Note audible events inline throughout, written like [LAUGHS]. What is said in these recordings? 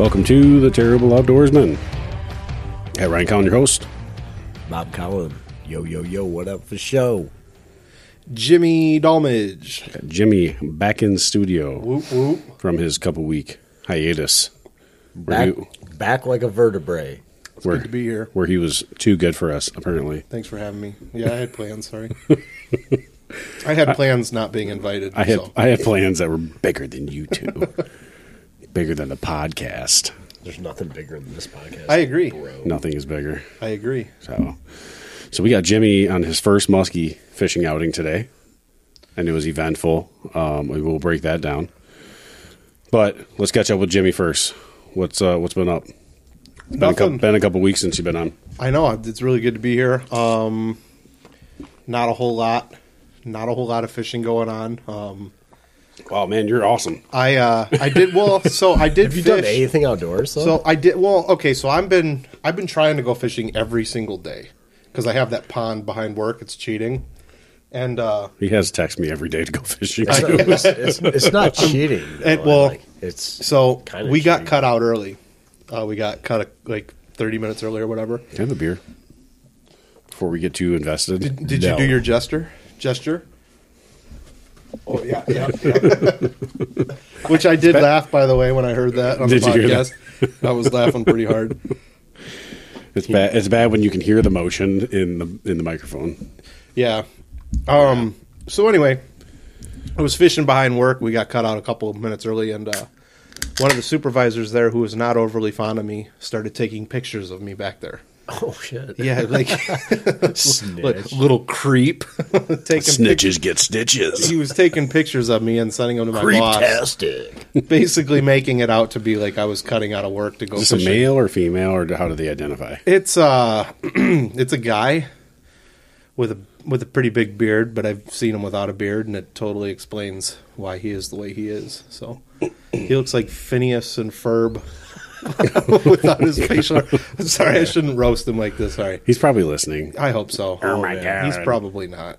Welcome to the Terrible Outdoorsman. Hey, Ryan Collin, your host. Bob Collin. Yo, yo, yo, what up for show? Jimi Dolmage. Got Jimi back in studio Whoop whoop. from his couple week hiatus, Back, you- back like a vertebrae. It's where good to be here. where he was too good for us, apparently. Thanks for having me. Yeah, I had plans. Sorry. [LAUGHS] I had plans not being invited. I had so. I had plans that were bigger than you two, [LAUGHS] bigger than the podcast. There's nothing bigger than this podcast. I agree. Bro. Nothing is bigger. I agree. So, so we got Jimi on his first muskie fishing outing today, and it was eventful. Um, we will break that down, but let's catch up with Jimi first. What's uh, what's been up? Been a, couple, been a couple weeks since you've been on. I know it's really good to be here. Um, not a whole lot. Not a whole lot of fishing going on. Um, Wow, man, you're awesome. I uh, I did well. [LAUGHS] So I did Have you fish. done anything outdoors? Though? So I did well. Okay, so I've been I've been trying to go fishing every single day because I have that pond behind work. It's cheating, and uh, He has texted me every day to go fishing. it's, not, it's, it's, it's not [LAUGHS] cheating. though. It- well, Like, it's So Kinda we got cut out early. Uh, we got cut uh, like 30 minutes early or whatever. Can I have a beer before we get too invested? Did, did No. you do your gesture? Gesture? Oh yeah, yeah, yeah. [LAUGHS] Which I did laugh by the way when I heard that on Did the you hear that? podcast. I was laughing pretty hard. [LAUGHS] It's bad. It's bad when you can hear the motion in the in the microphone. Yeah. Um. So anyway, I was fishing behind work. We got cut out a couple of minutes early, and uh, one of the supervisors there, who was not overly fond of me, started taking pictures of me back there. [LAUGHS] oh shit. Yeah, [LAUGHS] like Like, little creep [LAUGHS] taking Snitches get stitches. He was taking pictures of me and sending them to my boss, Creeptastic. basically making it out to be like I was cutting out of work to go Is this a male or female, or how do they identify? It's uh, [CLEARS THROAT] it's a guy with a with a pretty big beard, but I've seen him without a beard, and it totally explains why he is the way he is. So he looks like Phineas and Ferb [LAUGHS] without his facial. I'm sorry, I shouldn't roast him like this. Sorry. He's probably listening. I hope so. Oh my yeah. God. He's probably not.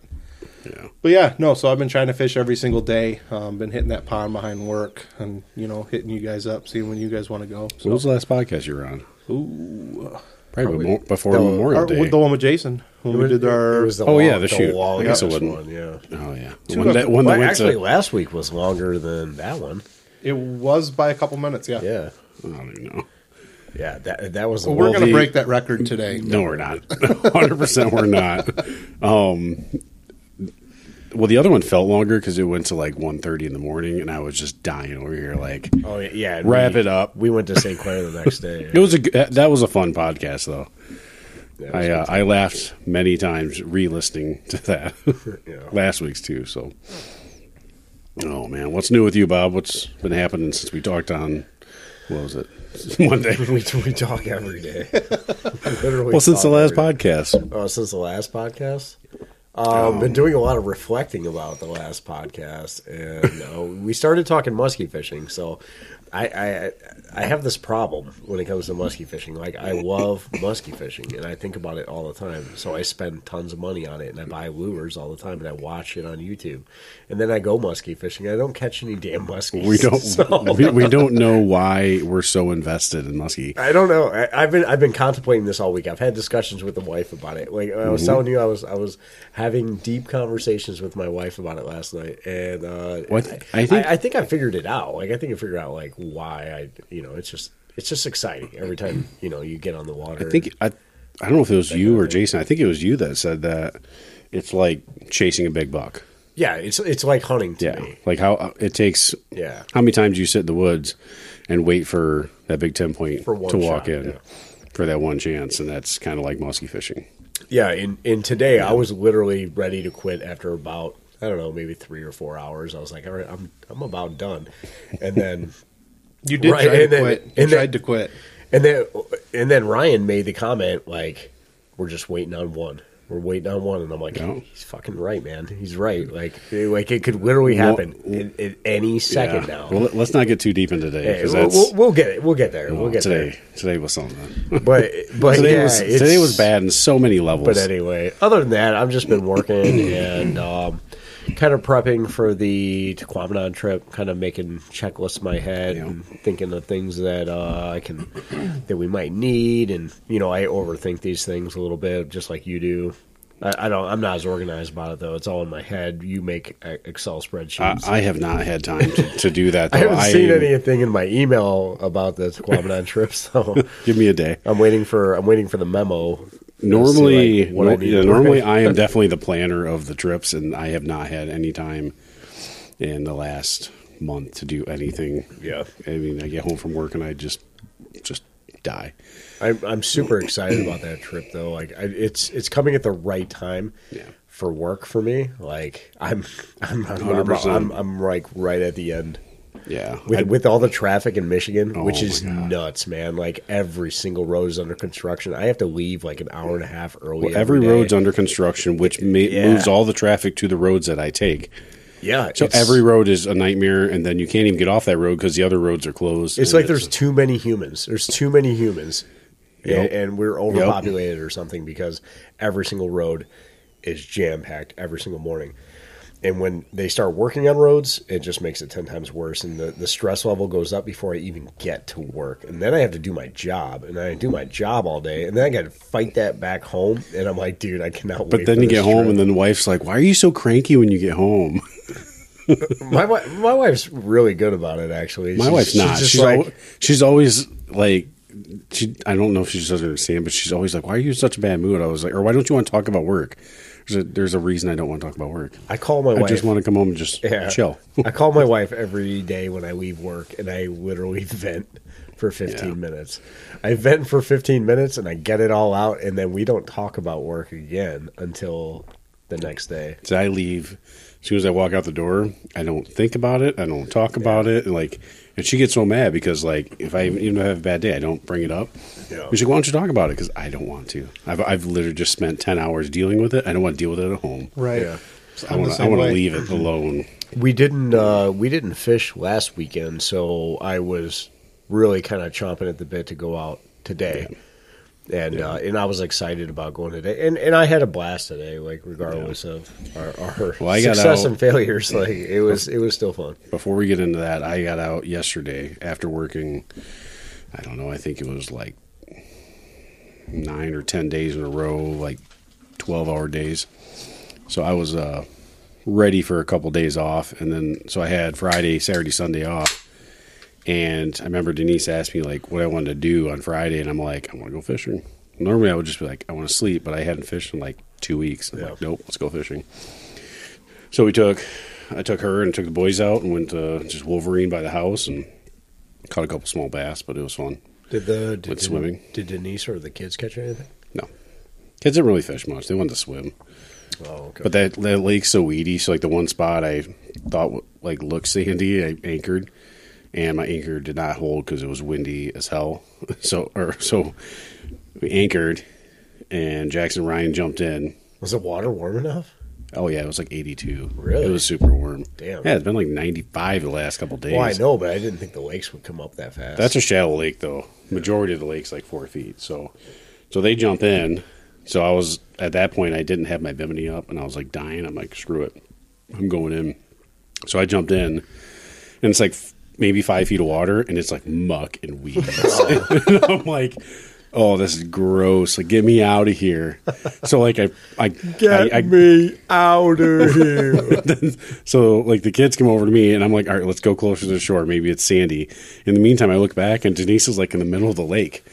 Yeah. But yeah, no. So I've been trying to fish every single day. Um, been hitting that pond behind work, and you know, hitting you guys up, seeing when you guys want to go. What So was the last podcast you were on? Ooh, Probably mo- before No, Memorial our, Day. the one with Jason when we did our. Was the Oh, long, yeah, the shoot. I guess it longest wouldn't. one. Yeah. oh yeah, the Two one of- that one Well, went actually, to. last week was longer than that one. it was by a couple minutes. Yeah. Yeah. I don't even know. Yeah. That that was the Well, we're gonna break that record today. No, we're not. [LAUGHS] Hundred percent, we're not. Um, well, the other one felt longer because it went to like 1.30 in the morning, and I was just dying over here. Like, Oh yeah, Wrap we- it up. We went to St. Clair the next day. [LAUGHS] it was a g- that was a fun podcast though. Yeah, it was I uh, I laughed many times re-listening to that [LAUGHS] Yeah. last week's too. So, oh man, what's new with you, Bob? What's been happening since we talked on? What was it? [LAUGHS] Monday. we, we talk every day. [LAUGHS] Literally Well, since the last podcast, Oh, since the last podcast. Um, been doing a lot of reflecting about the last podcast, and uh, we started talking muskie fishing. So, I, I I have this problem when it comes to muskie fishing. Like, I love muskie fishing, and I think about it all the time. So, I spend tons of money on it, and I buy lures all the time, and I watch it on YouTube. And then I go muskie fishing. I don't catch any damn muskies. we don't [LAUGHS] So- we, we don't know why we're so invested in muskie. I don't know. I, I've been I've been contemplating this all week. I've had discussions with the wife about it. Like I was telling you, I was I was having deep conversations with my wife about it last night, and uh, What? I, I think- I, I think I figured it out. Like I think I figured out like why I you know it's just it's just exciting every time you know you get on the water. I think I I don't know if it was you or Jason. I think it was you that said that it's like chasing a big buck. yeah, it's it's like hunting to Yeah, me. like how it takes. Yeah. How many times you sit in the woods and wait for that big ten point For to walk shot, in yeah. for that one chance, and that's kind of like muskie fishing. Yeah, in in today I was literally ready to quit after about I don't know maybe three or four hours. I was like, all right, I'm I'm about done, and then. You did Right, try to and then- quit. You and then- tried to quit. And then and then Ryan made the comment like, "We're just waiting on one. We're waiting on one." And I'm like, Yeah. "He's fucking right, man. He's right. Like, like it could literally happen in, in any second Yeah. now." Well, let- let's not get too deep into today Hey, we'll, we'll, we'll get it. We'll get there. well, We'll get today. Today was something. [LAUGHS] But but today yeah, was today was bad in so many levels. But anyway, other than that, I've just been working and um, kind of prepping for the Tahquamenon trip, kind of making checklists in my head Yeah. and thinking of things that uh, I can that we might need, and you know, I overthink these things a little bit, just like you do. I, I don't. I'm not as organized about it though. It's all in my head. You make uh, Excel I, spreadsheets. I have not had time to, to do that. Though. [LAUGHS] I haven't seen anything in my email about the Tahquamenon trip, [LAUGHS] so Give me a day. I'm waiting for I'm waiting for the memo. See, Normally, like, what I no- yeah, normally. I am [LAUGHS] definitely the planner of the trips, and I have not had any time in the last month to do anything. Yeah. I mean, I get home from work and I just just die. I'm I'm super excited about that trip though. Like I, it's it's coming at the right time. Yeah. For work for me, like I'm I'm I'm, I'm, 100%. I'm, I'm like right at the end Yeah, with I- with all the traffic in Michigan, Oh, which is nuts, man. Like every single road is under construction. I have to leave like an hour and a half early. well, every day. road's under construction, which ma- Yeah. moves all the traffic to the roads that I take. yeah. So every road is a nightmare, and then you can't even get off that road because the other roads are closed. It's like there's too many humans. There's too many humans, Yep. and, and we're overpopulated or something because every single road is jam packed every single morning. And when they start working on roads, it just makes it ten times worse, and the, the stress level goes up before I even get to work. And then I have to do my job, and I do my job all day, and then I got to fight that back home. And I'm like, dude, I cannot. Wait. But then you get home, and then the wife's like, "Why are you so cranky when you get home?" [LAUGHS] my my wife's really good about it. Actually, My She's- wife's not. just She's like, al- she's always like she. I don't know if she just doesn't understand, but she's always like, "Why are you in such a bad mood?" I was like, "Or why don't you want to talk about work?" There's a there's a reason I don't want to talk about work. I call my I wife. just want to come home and just Yeah. chill. I call my [LAUGHS] wife every day when I leave work, and I literally [LAUGHS] vent for 15 Yeah. minutes. I vent for 15 minutes, and I get it all out, and then we don't talk about work again until the next day. So I leave as soon as I walk out the door. I don't think about it. I don't talk about it. And like, and she gets so mad because like, if I even if I have a bad day, I don't bring it up. Yeah. She's like, "Why don't you talk about it?" Because I don't want to. I've I've literally just spent ten hours dealing with it. I don't want to deal with it at home. Right. Yeah. So I want to I want to leave it alone. We didn't uh, we didn't fish last weekend, so I was really kind of chomping at the bit to go out today. And uh, and I was excited about going today, and and I had a blast today. Like regardless of our, our Well, success out- and failures, like it was it was still fun. Before we get into that, I got out yesterday after working. I don't know. I think it was like nine or ten days in a row, like twelve hour days. So I was uh, ready for a couple days off, and then so I had Friday, Saturday, Sunday off. And I remember Denise asked me like what I wanted to do on Friday, and I'm like, I want to go fishing. Normally I would just be like, I want to sleep, but I hadn't fished in like two weeks. I'm Yeah. like, nope, let's go fishing. So we took, I took her and took the boys out and went to just Wolverine by the house and caught a couple small bass, but it was fun. Did the did, Went did- swimming. Did Denise or the kids catch anything? No, kids didn't really fish much. They wanted to swim, Oh, okay. but that that lake's so weedy. So like the one spot I thought like looked sandy, I anchored, and my anchor did not hold because it was windy as hell. [LAUGHS] So or so we anchored, and Jackson Ryan jumped in. was the water warm enough? Oh yeah, it was like 82. Really? It was super warm. Damn. Yeah, it's been like 95 the last couple days. Well, I know, but I didn't think the lakes would come up that fast. That's a shallow lake, though. Majority of the lake's like four feet. So, so they jump in. So I was at that point. I didn't have my bimini up, and I was like dying. I'm like, screw it, I'm going in. So I jumped in, and it's like maybe five feet of water, and it's like muck and weeds. [LAUGHS] [LAUGHS] and I'm like, oh, this is gross. Like, get me out of here. So like I, I, Get I, I me out of here. [LAUGHS] so like the kids come over to me and I'm like, all right, let's go closer to the shore. Maybe it's sandy. In the meantime, I look back and Denise is like in the middle of the lake.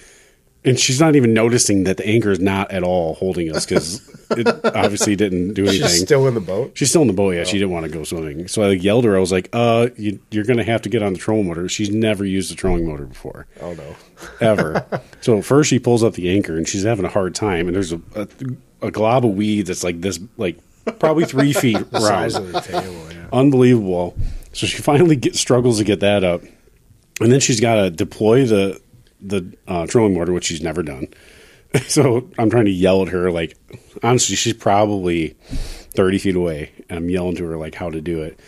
And she's not even noticing that the anchor is not at all holding us because it [LAUGHS] obviously didn't do anything. She's still in the boat. She's still in the boat. Yeah, she didn't want to go swimming. So I like, yelled at her. I was like, "Uh, you, you're going to have to get on the trolling motor." She's never used a trolling motor before Oh no. ever. [LAUGHS] so first she pulls up the anchor and she's having a hard time. And there's a, a, a glob of weeds that's like this, like probably three [LAUGHS] feet round Size of the tail. Yeah. unbelievable. So she finally get, struggles to get that up, and then she's got to deploy the the uh, trolling motor, which she's never done. [LAUGHS] So I'm trying to yell at her, like honestly, she's probably thirty feet away, and I'm yelling to her like how to do it.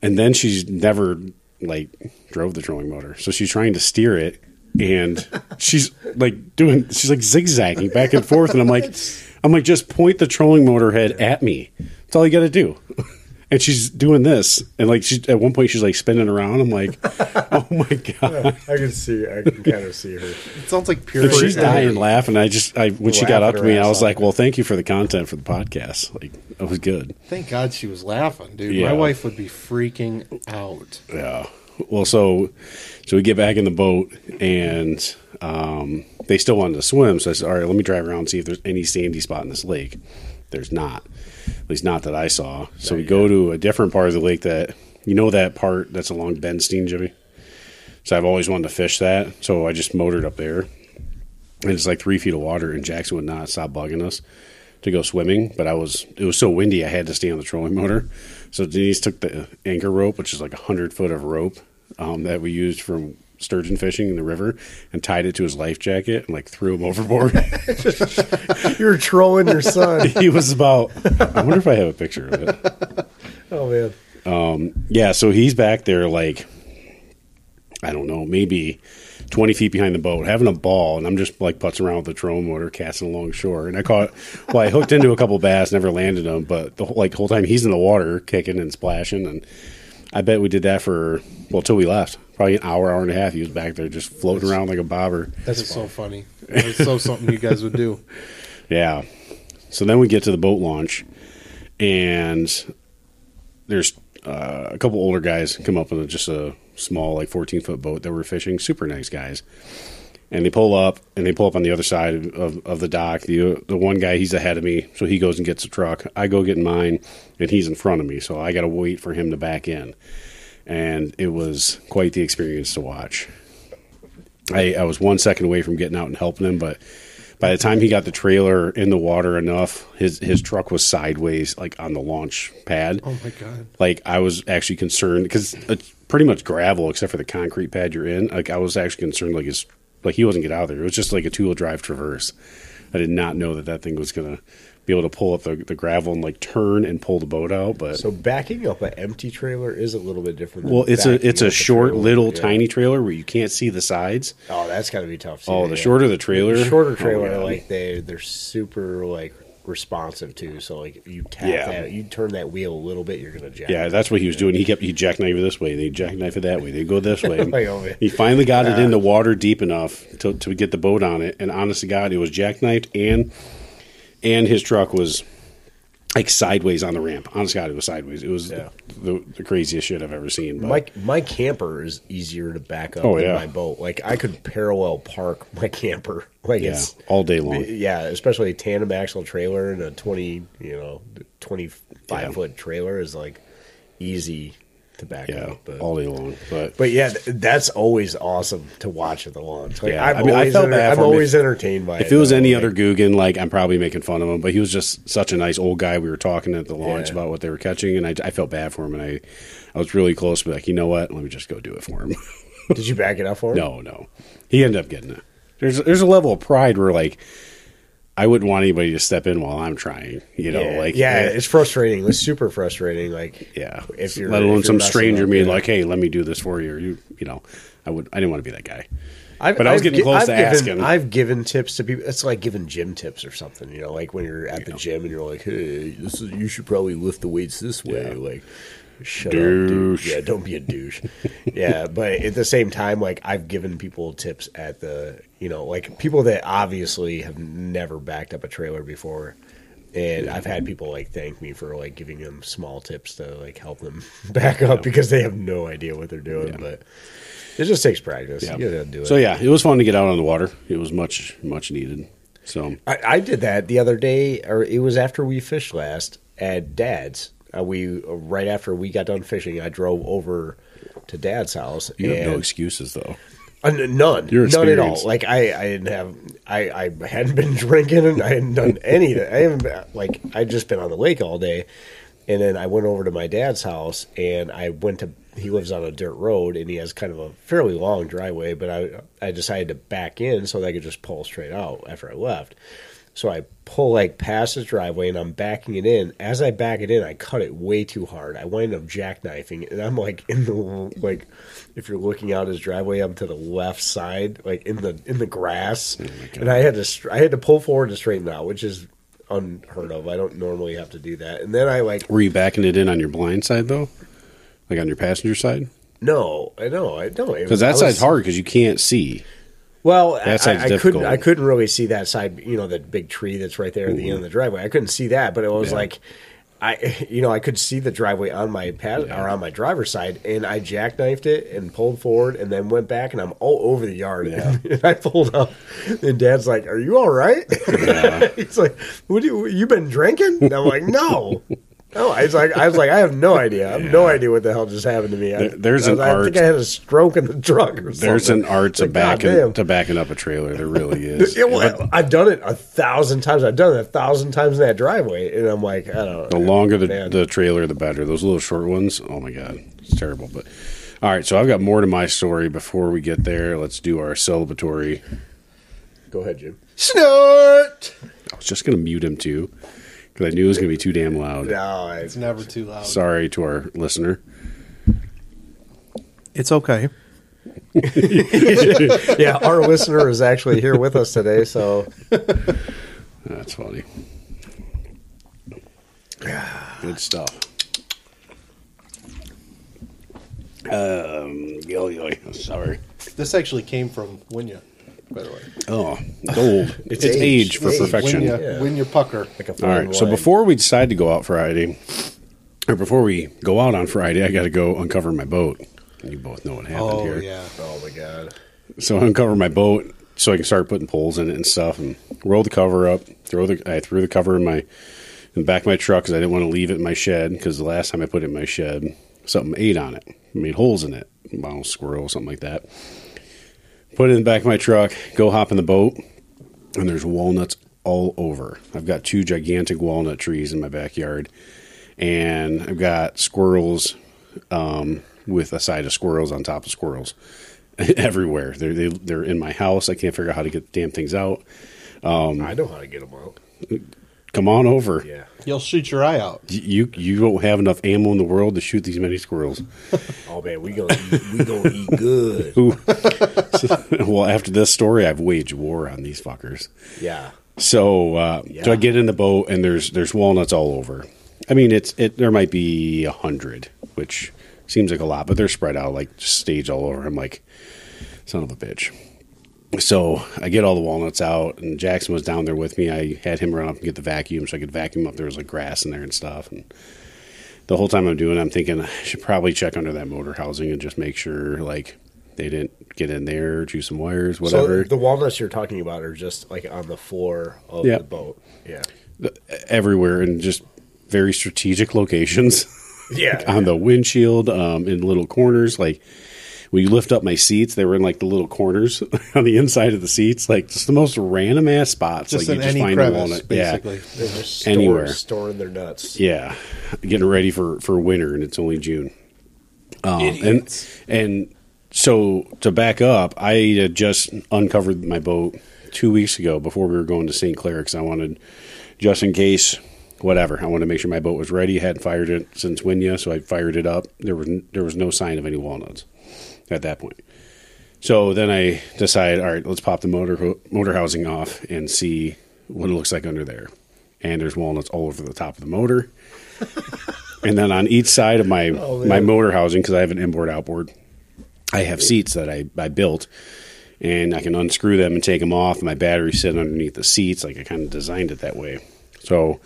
And then she's never like drove the trolling motor, so she's trying to steer it, and [LAUGHS] she's like doing, she's like zigzagging back and forth, and I'm like, I'm like, just point the trolling motor head at me. That's all you got to do. [LAUGHS] and she's doing this, and like she at one point she's like spinning around. I'm like, [LAUGHS] oh my god. I can see. I can kind of see her. It sounds like pure. And she's energy. dying laughing. I just, I when she got up to me, I was like, "Well, thank you for the content for the podcast. Like, that was good." Thank God she was laughing, dude. Yeah. My wife would be freaking out. Yeah. Well, so so we get back in the boat, and um, they still wanted to swim. So I said, "All right, let me drive around and see if there's any sandy spot in this lake." There's not, at least not that I saw. So we go to a different part of the lake that you know that part that's along Benstein, Jimi. So I've always wanted to fish that. So I just motored up there, and it's like three feet of water, and Jackson would not stop bugging us to go swimming. But I was it was so windy, I had to stay on the trolling [LAUGHS] motor. So Denise took the anchor rope, which is like a hundred foot of rope um, that we used from sturgeon fishing in the river, and tied it to his life jacket and like threw him [LAUGHS] overboard. [LAUGHS] You're trolling your son. [LAUGHS] he was about. I wonder if I have a picture of it. Oh man. Um, Yeah, so he's back there like I don't know, maybe twenty feet behind the boat, having a ball, and I'm just like putzing around with the trolling motor, casting along shore. And I caught well, I hooked into a couple bass, never landed them, but the whole like whole time he's in the water, kicking and splashing, and I bet we did that for well till we left, probably an hour, hour and a half. He was back there just floating around like a bobber. That's so funny. It's so something you guys would do. [LAUGHS] Yeah. So then we get to the boat launch, and there's uh, a couple older guys come up with just a small, like 14 foot boat that were fishing. Super nice guys. And they pull up, and they pull up on the other side of, of, the dock. The the one guy, he's ahead of me, so he goes and gets the truck. I go get mine, and he's in front of me, so I got to wait for him to back in. And it was quite the experience to watch. I, I was one second away from getting out and helping him, but by the time he got the trailer in the water enough, his his truck was sideways, like on the launch pad. Oh my god. Like I was actually concerned because it's pretty much gravel except for the concrete pad you're in. Like I was actually concerned, like his like he wasn't get out of there. It was just like a two wheel drive Traverse. I did not know that that thing was gonna be able to pull up the, the gravel and like turn and pull the boat out. But So backing up an empty trailer is a little bit different. Than well, it's a it's a short trailer. little Yeah. tiny trailer where you can't see the sides. Oh, that's got to be tough. Too, Oh, the yeah. shorter the trailer, The shorter oh trailer, God. like they they're super like responsive too. So like you tap Yeah. that, you turn that wheel a little bit, you're gonna jack. Yeah, that's what he was doing. He kept he jackknife it this way, they jackknife it that way, they go this way. [LAUGHS] Like, oh, he finally got it in the water deep enough to to get the boat on it. And honest to God, it was jackknifed and and his truck was like sideways on the ramp. Honest God, it was sideways. It was Yeah. the, the craziest shit I've ever seen. But My my camper is easier to back up Oh, than yeah. my boat. Like I could parallel park my camper. [LAUGHS] Like yeah, it's all day long. yeah, especially a tandem axle trailer and a twenty you know twenty five Yeah. foot trailer is like easy to back Yeah, up. But all day long. But But yeah, th- that's always awesome to watch at the launch. Like, Yeah, I'm I mean, I always, felt enter- bad I'm always If- entertained by it. if it was though. any Like, other Googan, like I'm probably making fun of him, but he was just such a nice old guy. We were talking at the launch Yeah. about what they were catching, and I, I felt bad for him, and I, I was really close be like, you know what? Let me just go do it for him. did you back it up for [LAUGHS] him? no, no, he ended up getting it. There's there's a level of pride where like I wouldn't want anybody to step in while I'm trying. You know, yeah, like yeah, eh, it's frustrating. It's super frustrating. Like yeah. if you're let alone you're some stranger being yeah. like, hey, let me do this for you. Or you, you know, I would. I didn't want to be that guy. I've, But I was I've getting close I've to given, asking. I've given tips to people. It's like giving gym tips or something. You know, like when you're at the gym and you're like, "Hey, this is you should probably lift the weights this way." Yeah. Like, shut Douche. up, dude. Yeah, don't be a douche. yeah, but at the same time, like I've given people tips at the, you know, like people that obviously have never backed up a trailer before. And I've had people like thank me for like giving them small tips to like help them [LAUGHS] back up because they have no idea what they're doing. But it just takes practice. Yeah. You gotta do it. So yeah, it was fun to get out on the water. It was much much needed. So I, I did that the other day, or it was after we fished last at Dad's. Uh, we right after we got done fishing, I drove over to Dad's house. you have no excuses though. uh, none, Your none at all. Like I, I didn't have, I, I hadn't been [LAUGHS] drinking and I hadn't done [LAUGHS] anything. I haven't been, like I'd just been on the lake all day, and then I went over to my dad's house and I went to. He lives on a dirt road and he has kind of a fairly long driveway, but I, I decided to back in so that I could just pull straight out after I left. So I pull like past his driveway and I'm backing it in. As I back it in, I cut it way too hard. I wind up jackknifing it, and I'm like in the like if you're looking out his driveway, I'm to the left side, like in the in the grass, oh and I had to str- I had to pull forward to straighten out, which is unheard of. I don't normally have to do that. And then I like Were you backing it in on your blind side though, like on your passenger side? no, I know, I don't Because that side's hard because you can't see. Well, That I, I difficult. couldn't. I couldn't really see that side. You know, that big tree that's right there at the end of the driveway. I couldn't see that, but it was Yeah. like, I, [LAUGHS] you know, I could see the driveway on my pad or on my driver's side, and I jackknifed it and pulled forward, and then went back, and I'm all over the yard. Yeah. [LAUGHS] And I pulled up, and Dad's like, "Are you all right?" [LAUGHS] He's like, "What? You, you been drinking?" And I'm like, "No." No, I was like, I was like, I have no idea. I have no idea what the hell just happened to me. I, There- there's I, an I art- think I had a stroke in the truck or something. There's an art to Like, backing to backing up a trailer. There really [LAUGHS] is. Yeah, well, I've done it a thousand times. I've done it a thousand times in that driveway, and I'm like, I don't The longer the, the trailer, the better. Those little short ones, oh my god, it's terrible. But all right, so I've got more to my story. Before we get there, let's do our celebratory. Go ahead, Jim. Snort. I was just gonna mute him too because I knew it was gonna be too damn loud. No, It's never too loud. Sorry to our listener. It's okay. [LAUGHS] yeah, our listener is actually here with us today, so That's funny. Yeah. [SIGHS] Good stuff. Um, yo, yo, sorry. This actually came from Winya, by the way. Oh, gold. it's, It's age, age. for Age. perfection. Winya, Yeah. Winya Pucker. like a All fine. So before we decide to go out Friday, or before we go out on Friday, I got to go uncover my boat. You both know what happened Oh here. yeah. oh my god, So I uncover my boat so I can start putting poles in it and stuff, and roll the cover up. Throw the I threw the cover in my in the back of my truck because I didn't want to leave it in my shed because the last time I put it in my shed, something ate on it, made holes in it, mouse, squirrel, something like that. Put it in the back of my truck. Go hop in the boat, and there's walnuts all over. I've got two gigantic walnut trees in my backyard, and I've got squirrels um, with a side of squirrels on top of squirrels [LAUGHS] everywhere. They're they, they're in my house. I can't figure out how to get the damn things out. I know how to get them out. Come on over. Yeah. You'll shoot your eye out. You you don't have enough ammo in the world to shoot these many squirrels. [LAUGHS] Oh man, we gonna eat, we gonna eat good. [LAUGHS] Ooh. [LAUGHS] well, after this story, I've waged war on these fuckers. Yeah. So, uh, Yeah. so I get in the boat and there's there's walnuts all over. I mean, it's it. There might be a hundred, which seems like a lot, but they're spread out like stage all over. I'm like, son of a bitch. So I get all the walnuts out, and Jackson was down there with me. I had him run up and get the vacuum so I could vacuum up. There was like grass in there and stuff. And the whole time I'm doing, it, I'm thinking I should probably check under that motor housing and just make sure like they didn't get in there, chew some wires, whatever. So the walnuts you're talking about are just like on the floor of Yeah. the boat. Yeah. everywhere in just very strategic locations. Yeah. [LAUGHS] on the windshield, um, in little corners. Like when you lift up my seats, they were in like the little corners [LAUGHS] on the inside of the seats, like just the most random ass spots. Just like in you just any find crevice, a walnut. basically. They're store, Anywhere. storing their nuts. Yeah, yeah, getting ready for for winter, and it's only June. Um, and and so to back up, I had just uncovered my boat two weeks ago before we were going to St. Clair because I wanted just in case whatever. I wanted to make sure my boat was ready. hadn't fired it since Winya, so I fired it up. There was there was no sign of any walnuts at that point. So then I decide, all right, let's pop the motor motor housing off and see what it looks like under there. And there's walnuts all over the top of the motor. [LAUGHS] and then on each side of my Oh, my motor housing, because I have an inboard outboard, I have seats that I, I built, and I can unscrew them and take them off. My battery's sitting underneath the seats, like I kind of designed it that way. So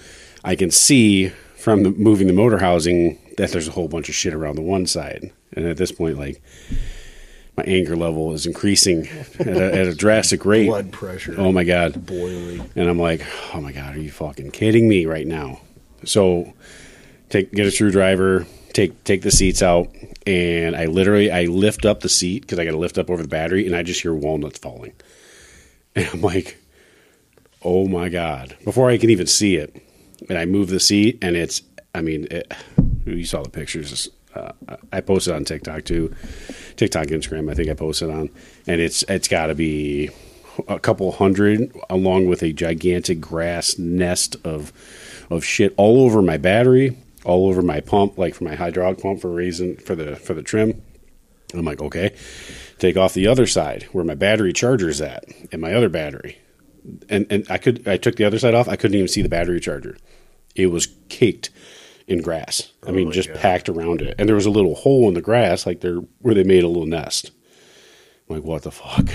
I can see from the, moving the motor housing that there's a whole bunch of shit around the one side. And at this point, like my anger level is increasing at a, at a drastic rate. [LAUGHS] Blood pressure. Oh my god! Boiling. And I'm like, oh my god, are you fucking kidding me right now? So take get a screwdriver, take take the seats out, and I literally I lift up the seat because I got to lift up over the battery, and I just hear walnuts falling, [LAUGHS] and I'm like, oh my god! Before I can even see it, and I move the seat, and it's I mean, it, you saw the pictures. Uh, I posted on TikTok too, TikTok, Instagram. I think I posted on, and it's it's got to be a couple hundred, along with a gigantic grass nest of of shit all over my battery, all over my pump, like for my hydraulic pump for reason for the for the trim. I'm like, okay, take off the other side where my battery charger's at, and my other battery. and and I could I took the other side off. I couldn't even see the battery charger. It was caked in grass. I mean, my just God. packed around it, and there was a little hole in the grass, like there where they made a little nest. I'm like, what the fuck?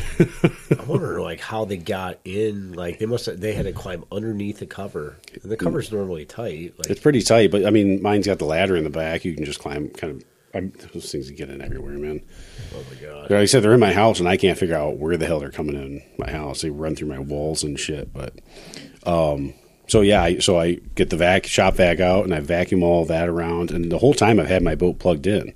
[LAUGHS] I wonder like how they got in. Like they must have, they had to climb underneath the cover. And the cover's normally tight. Like it's pretty tight, but I mean, mine's got the ladder in the back. You can just climb, kind of. I'm, those things get in everywhere, man. oh my god. Like I said, they're in my house, and I can't figure out where the hell they're coming in my house. They run through my walls and shit. But, um, so yeah, I, so I get the vac shop vac out, and I vacuum all that around, and the whole time I've had my boat plugged in,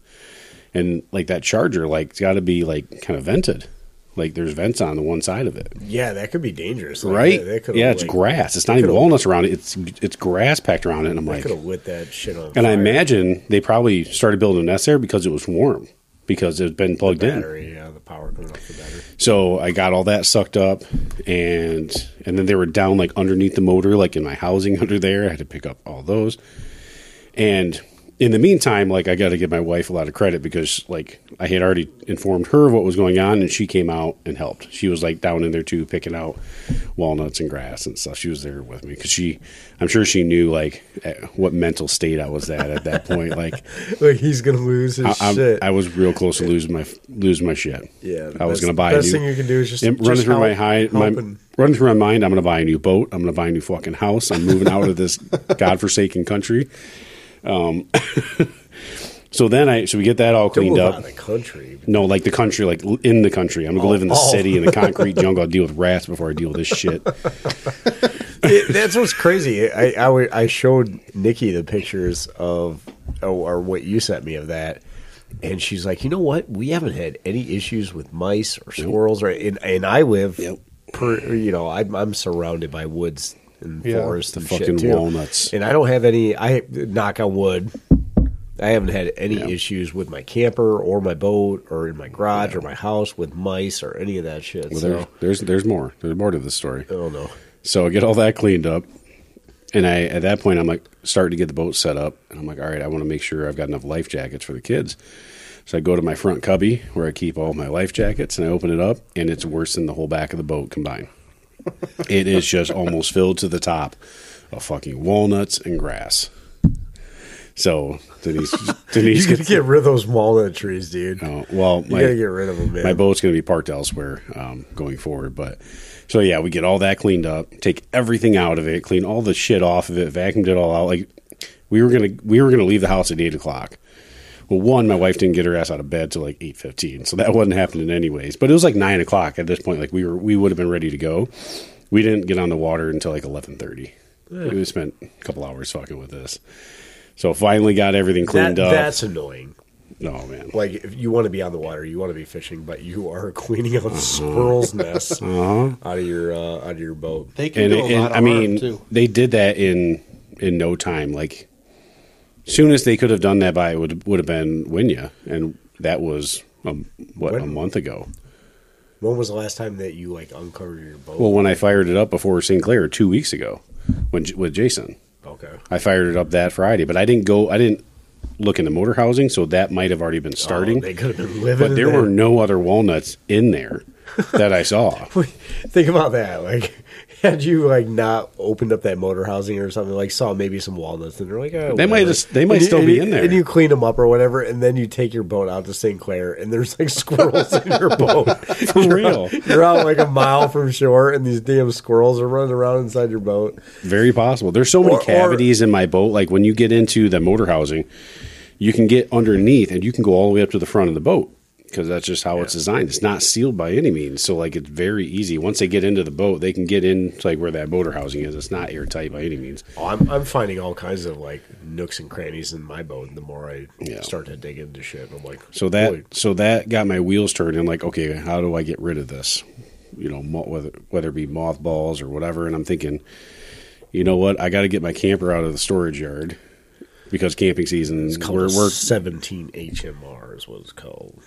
and like that charger, like it's got to be like kind of vented, like there's vents on the one side of it, Yeah, that could be dangerous. Like, right? They could've, yeah, it's like, grass. It's not even walnuts around it. It's it's grass packed around it, and I'm like, could have lit that shit on. and I imagine they probably started building a nest there because it was warm, because it's been plugged in. battery. Yeah, the power coming off the battery. So I got all that sucked up, and and then they were down like underneath the motor, like in my housing [LAUGHS] under there. I had to pick up all those, and in the meantime, like I got to give my wife a lot of credit because like I had already informed her of what was going on, and she came out and helped. She was like down in there too, picking out walnuts and grass and stuff. She was there with me because she, I'm sure she knew like eh, what mental state I was at at that point. [LAUGHS] Like Like he's gonna lose his I, shit. I was real close to losing my losing my shit. yeah, I was best- to buy a Best new, thing you can do is just, running through my high, my, running through my mind. I'm going to buy a new boat. I'm going to buy a new fucking house. I'm moving out of this [LAUGHS] godforsaken country. Um, [LAUGHS] so then I, so we get that all cleaned up. the country. No, like the country, like in the country. I'm gonna go live in the Oh. city in the concrete [LAUGHS] jungle. I'll deal with rats before I deal with this shit. [LAUGHS] It- that's what's crazy. I, I, I showed Nikki the pictures of, or, or what you sent me of that, and she's like, you know what? We haven't had any issues with mice or squirrels, or and, and I live, Yep. per, you know, I'm, I'm surrounded by woods and Yeah, forests the and fucking shit too. walnuts. and I don't have any. I knock on wood. I haven't had any Yeah. issues with my camper or my boat or in my garage or my house with mice or any of that shit. Well, so there, there's there's more. There's more to this story. I don't. So I get all that cleaned up, and I at that point I'm like starting to get the boat set up, and I'm like, all right, I want to make sure I've got enough life jackets for the kids. So I go to my front cubby where I keep all my life jackets, and I open it up, and it's worse than the whole back of the boat combined. It is just almost filled to the top of fucking walnuts and grass. So Denise, [LAUGHS] Denise You gotta get rid of those walnut trees, dude. Oh, well, You gotta get rid of them, man. my boat's going to be parked elsewhere um, going forward. But so yeah, we get all that cleaned up, take everything out of it, clean all the shit off of it, vacuumed it all out. Like we were gonna we were gonna leave the house at eight o'clock. Well, one, my wife didn't get her ass out of bed till like eight fifteen, so that wasn't happening anyways. But it was like nine o'clock at this point. Like we were we would have been ready to go. We didn't get on the water until like eleven thirty. We spent a couple hours fucking with this. So finally got everything that, cleaned up. that's annoying. oh man. Like if you want to be on the water, you want to be fishing, but you are [LAUGHS] cleaning out squirrels' nests [LAUGHS] out of your uh, out of your boat. They can and, do a and lot of I mean, too. they did that in in no time. Like, soon as they could have done that by it would would have been Winya, and that was um, what a month ago. When was the last time that you like uncovered your boat? Well, when I fired it up before St. Clair two weeks ago, when with Jason, okay. I fired it up that Friday, but I didn't go. I didn't look in the motor housing, so that might have already been starting. Oh, they could have been living. but in there were no other walnuts in there that I saw. [LAUGHS] Think about that. Like, had you like not opened up that motor housing or something, like saw maybe some walnuts, and they're like, oh, They might just- they might And still and be in there. and you clean them up or whatever, and then you take your boat out to St. Clair, and there's like squirrels in your [LAUGHS] boat. For real. You're out like a mile from shore, and these damn squirrels are running around inside your boat. Very possible. There's so many Or- or- cavities in my boat. Like when you get into the motor housing, you can get underneath and you can go all the way up to the front of the boat because that's just how it's designed. It's not sealed by any means. So like it's very easy. Once they get into the boat, they can get in to, like where that motor housing is. It's not airtight by any means. Oh, I'm I'm finding all kinds of like nooks and crannies in my boat. And The more I Yeah. start to dig into shit, I'm like, So that so that got my wheels turning. Like, okay, how do I get rid of this? You know, whether whether it be mothballs or whatever. And I'm thinking, you know what? I got to get my camper out of the storage yard because camping season. it's called We're, we're 17 HMR is what it's called.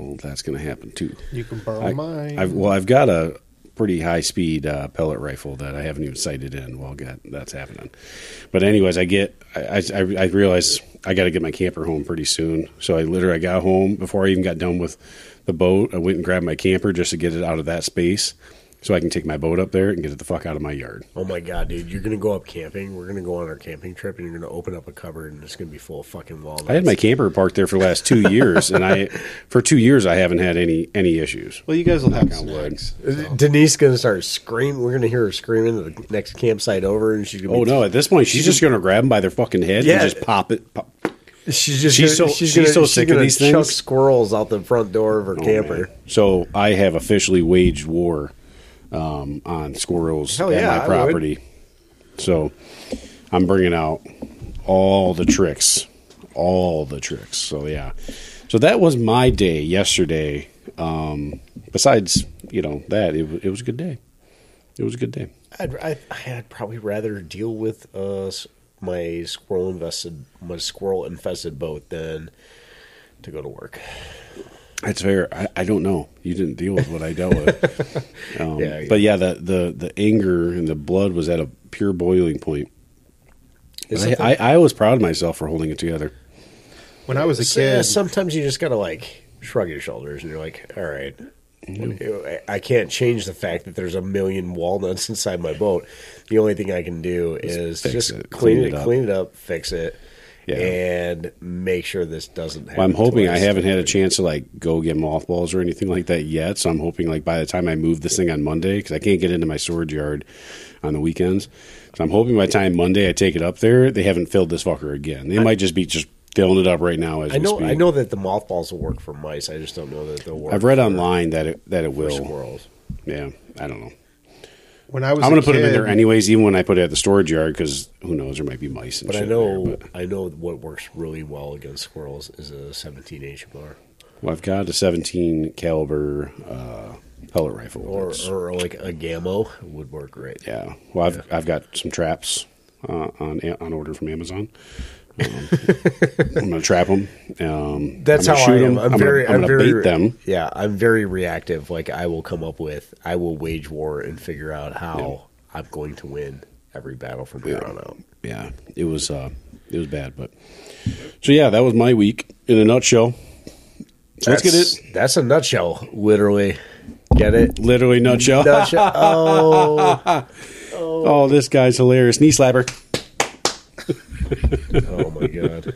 Well, that's going to happen too. You can borrow I, mine. I've, well, I've got a pretty high speed uh, pellet rifle that I haven't even sighted in while got, that's happening. But anyways, I get I I, I realize I got to get my camper home pretty soon. So I literally I got home before I even got done with the boat. I went and grabbed my camper just to get it out of that space. So I can take my boat up there and get it the fuck out of my yard. Oh my god, dude! You're gonna go up camping. We're gonna go on our camping trip, and you're gonna open up a cupboard, and it's gonna be full of fucking walnuts. I had my camper parked there for the last two years, and I [LAUGHS] for two years I haven't had any any issues. Well, you guys will have Knock on wood. snacks. Denise gonna start screaming. We're gonna hear her screaming at the next campsite over, and she's gonna. Oh be, no! At this point, she's just going to grab them by their fucking head Yeah. and just pop it. Pop. She's just She's gonna, so- she's, she's gonna, so she's sick of gonna these chuck things. squirrels out the front door of her Oh, camper. man. So I have officially waged war um, on squirrels Hell at yeah, I my would. property. So I'm bringing out all the tricks, all the tricks. So yeah, so that was my day yesterday. Um, besides, you know that it, it was a good day. It was a good day. I'd, I, I'd probably rather deal with uh, my squirrel infested my squirrel infested boat than to go to work. That's fair. I, I don't know. You didn't deal with what I dealt with. [LAUGHS] Um, Yeah, yeah. But yeah, the, the the anger and the blood was at a pure boiling point. Is I, I, I was proud of myself for holding it together. When I was a So, yeah, kid, sometimes you just gotta like shrug your shoulders and you're like, all right, Mm-hmm. I- I can't change the fact that there's a million walnuts [LAUGHS] inside my boat. The only thing I can do is fix just it, clean, clean it, it up. clean it up, fix it, Yeah. and make sure this doesn't happen. Well, I'm hoping I haven't had a chance to like go get mothballs or anything like that yet. So I'm hoping like by the time I move this thing on Monday, because I can't get into my storage yard on the weekends. So I'm hoping by the time Monday I take it up there, they haven't filled this fucker again. They might just be just filling it up right now as I know. we speak. I know that the mothballs will work for mice. I just don't know that they'll work. I've read for- online that it that it will. squirrels. Yeah, I don't know. When I was, I'm going to put them in there anyways, even when I put it at the storage yard, because who knows, there might be mice and But I shit know, there. But I know what works really well against squirrels is a 17 HMR well, I've got a 17 caliber uh, pellet rifle. or That's- or like a Gammo would work great. yeah, well, I've I've got some traps uh, on on order from Amazon. Um, I'm going to trap them. Um, That's how gonna I shoot am. 'em. I'm, I'm very, Gonna, I'm I'm gonna very bait them. Yeah, I'm very reactive. Like I will come up with, I will wage war and figure out how I'm going to win every battle from here Yeah. on out. Yeah, it was uh, it was bad, but so yeah, that was my week in a nutshell. So let's get That's- it That's a nutshell, literally. Get it? literally nutshell. Nutshell. [LAUGHS] Oh, Oh, this guy's hilarious. Knee slapper. [LAUGHS] oh my god.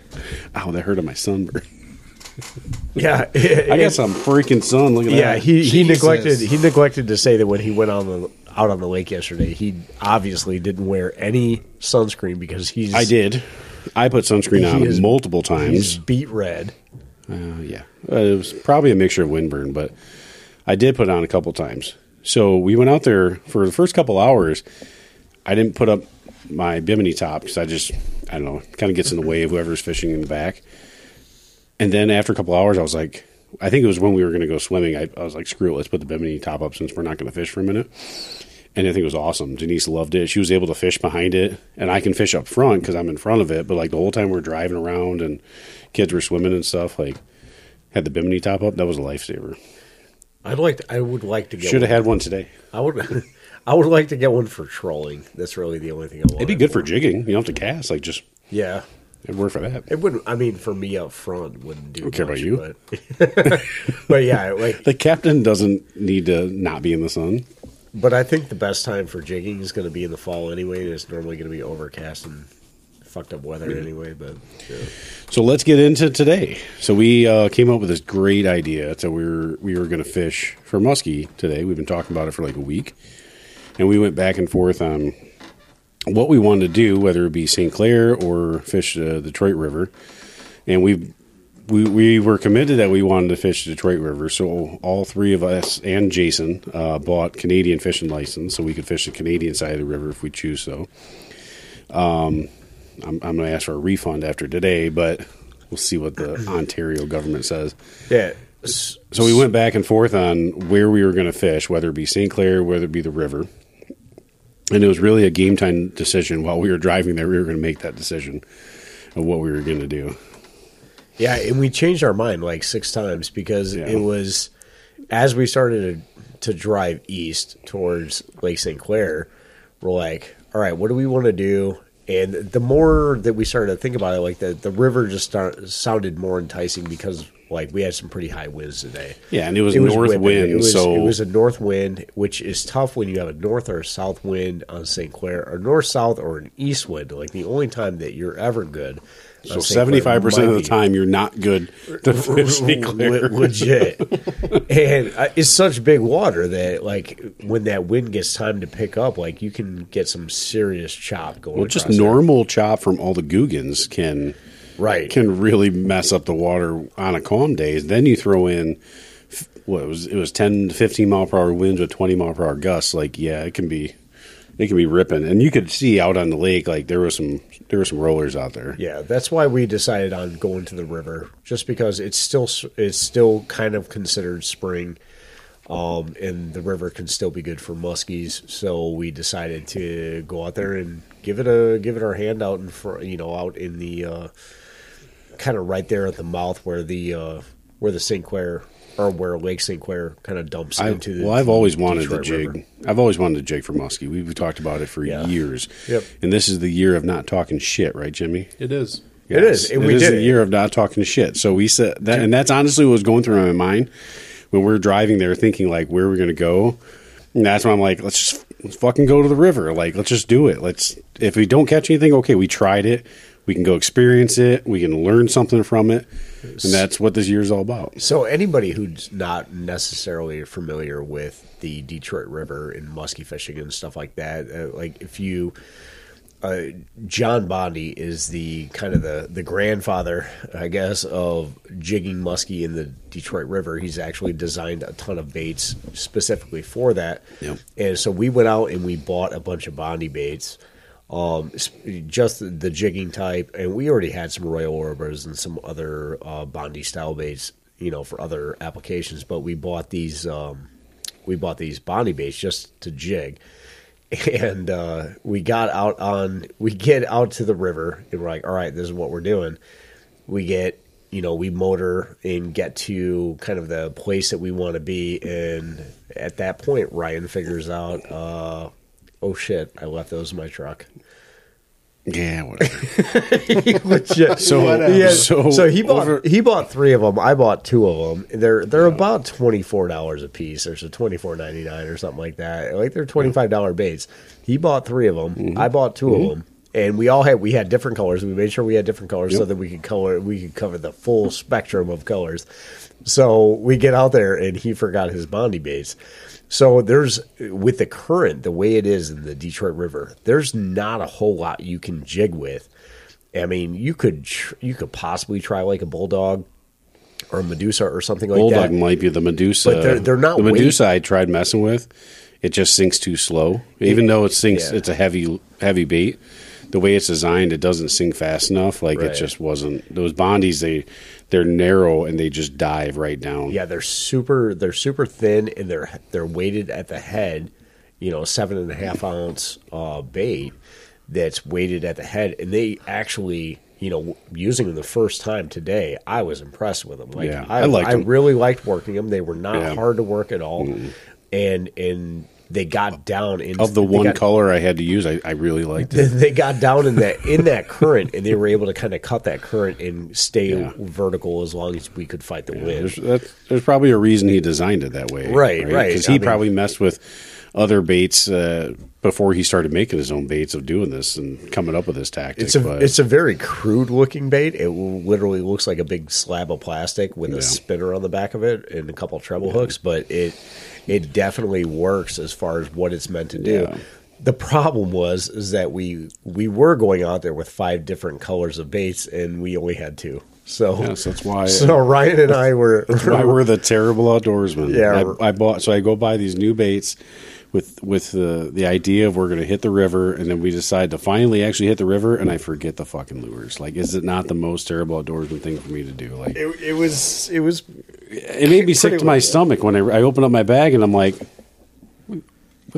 Ow, that hurt on my sunburn. Yeah, [LAUGHS] I got some freaking sun. Look at that. Yeah, that. he, he Jesus. neglected he neglected to say that when he went on the out on the lake yesterday, he obviously didn't wear any sunscreen because he's I did. I put sunscreen on is- multiple he's times. beat red. Uh, yeah, Uh, it was probably a mixture of windburn, but I did put it on a couple times. So we went out there for the first couple hours. I didn't put up my bimini top because I just I don't know, kind of gets in the way of whoever's fishing in the back. And then after a couple hours, I was like, I think it was when we were going to go swimming. I, I was like, screw it, let's put the bimini top up since we're not going to fish for a minute. And I think it was awesome. Denise loved it. She was able to fish behind it, and I can fish up front because I'm in front of it. But like the whole time we're driving around and kids were swimming and stuff, like had the bimini top up. That was a lifesaver. I'd like to, I would like to get Should have had one today. I would [LAUGHS] I would like to get one for trolling. That's really the only thing I want. It'd be good for jigging. You don't have to cast. Like just Yeah. it'd work for that. It wouldn't I mean for me up front wouldn't do Don't care about you. But, [LAUGHS] but yeah, like The captain doesn't need to not be in the sun. but I think the best time for jigging is gonna be in the fall anyway, and it's normally gonna be overcast and fucked up weather anyway, but yeah. So let's get into today. So we uh, came up with this great idea. So we were we were going to fish for muskie today. We've been talking about it for like a week, and we went back and forth on what we wanted to do, whether it be St. Clair or fish the Detroit River. And we we we were committed that we wanted to fish the Detroit River. So all three of us and Jason uh, bought Canadian fishing license, so we could fish the Canadian side of the river if we choose so. I'm, I'm going to ask for a refund after today, but we'll see what the [CLEARS THROAT] Ontario government says. Yeah. So we went back and forth on where we were going to fish, whether it be St. Clair, whether it be the river. And it was really a game time decision. While we were driving there, we were going to make that decision of what we were going to do. Yeah, and we changed our mind like six times because Yeah. it was as we started to, to drive east towards Lake St. Clair, we're like, all right, what do we want to do? And the more that we started to think about it, like the, the river just start, sounded more enticing because Like we had some pretty high winds today. Yeah, and it was north whipping. wind, It was, so- it was a north wind, which is tough when you have a north or a south wind on St. Clair, or north south or an east wind. Like the only time that you're ever good. So seventy five percent of the time you're not good to fish St. Clair. Le- legit. [LAUGHS] and uh, it's such big water that like when that wind gets time to pick up, like you can get some serious chop going. Well, just across there. normal chop from all the Googans can right? can really mess up the water on a calm day. Then you throw in what it was it was ten to fifteen mile per hour winds with twenty mile per hour gusts. Like yeah, it can be it can be ripping, and you could see out on the lake like there was some there were some rollers out there. Yeah, that's why we decided on going to the river, just because it's still it's still kind of considered spring, um, and the river can still be good for muskies. So we decided to go out there and give it a give it our hand out in front, you know, out in the uh, kind of right there at the mouth where the uh, where the St. Clair or where Lake St. Clair kind of dumps I, into the. well, I've always wanted to Detroit jig. River. I've always wanted to jig for muskie. We've talked about it for Yeah. years. Yep. And this is the year of not talking shit, right, Jimi? It is. It is, and it we is did the it. year of not talking shit. So we said that, and that's honestly what was going through my mind when we are driving there, thinking like where are we're going to go. And that's when I'm like, let's just let's fucking go to the river. Like, let's just do it. Let's if we don't catch anything, okay, we tried it. We can go experience it. We can learn something from it, and that's what this year's all about. So anybody who's not necessarily familiar with the Detroit River and muskie fishing and stuff like that, uh, like if you, uh, John Bondi is the kind of the the grandfather, I guess, of jigging muskie in the Detroit River. He's actually designed a ton of baits specifically for that, Yep. and so we went out and we bought a bunch of Bondi baits. Um, just the, jigging type, and we already had some Royal Orbers and some other uh, Bondi style baits, you know, for other applications. But we bought these, um, we bought these Bondi baits just to jig, [LAUGHS] and uh, we got out on, we get out to the river, and we're like, all right, this is what we're doing. We get, you know, we motor and get to kind of the place that we want to be, and at that point, Ryan figures out. Uh, Oh shit! I left those in my truck. Yeah, whatever. [LAUGHS] Legit. [LAUGHS] So- Yeah, so so, he bought over- he bought three of them. I bought two of them. They're they're about twenty four dollars a piece. There's a twenty four ninety nine or something like that. Like they're twenty five dollar baits. He bought three of them. Mm-hmm. I bought 2 of them. And we all had we had different colors. We made sure we had different colors so that we could color we could cover the full spectrum of colors. So we get out there and he forgot his Bondi baits. So there's with the current the way it is in the Detroit River, there's not a whole lot you can jig with. I mean, you could tr- you could possibly try like a bulldog or a Medusa or something like that. Bulldog might be the Medusa. But they're- they're not the weight- Medusa. I tried messing with. It just sinks too slow. Even though it sinks, Yeah. it's a heavy heavy bait. The way it's designed, it doesn't sink fast enough. Like Right. it just wasn't. Those bondies, they they're narrow and they just dive right down. Yeah, they're super. They're super thin, and they're they're weighted at the head. You know, seven and a half ounce uh, bait that's weighted at the head, and they actually, you know, using them the first time today, I was impressed with them. Like, Yeah, I, I I really liked working them. They were not Yeah. hard to work at all, and and they got down in Of the one got- color I had to use, I, I really liked it. [LAUGHS] they got down in that in that current, and they were able to kind of cut that current and stay Yeah. vertical as long as we could fight the wind. There's, there's probably a reason he designed it that way, Right, right. Because I he mean- probably messed with other baits uh, before he started making his own baits of doing this and coming up with this tactic. It's a but it's a very crude looking bait. It literally looks like a big slab of plastic with Yeah. a spinner on the back of it and a couple treble hooks, but it it definitely works as far as what it's meant to do. Yeah. The problem was is that we we were going out there with five different colors of baits and we only had two. So Yes, that's why- [LAUGHS] So Ryan and I were [LAUGHS] why we're the [LAUGHS] terrible outdoorsmen. Yeah. I, I bought so I go buy these new baits with with the the idea of we're going to hit the river, and then we decide to finally actually hit the river, and I forget the fucking lures. Like, is it not the most terrible outdoorsman thing for me to do? Like, it, it was it was it made me sick to my well. stomach when I, I opened up my bag and I'm like, where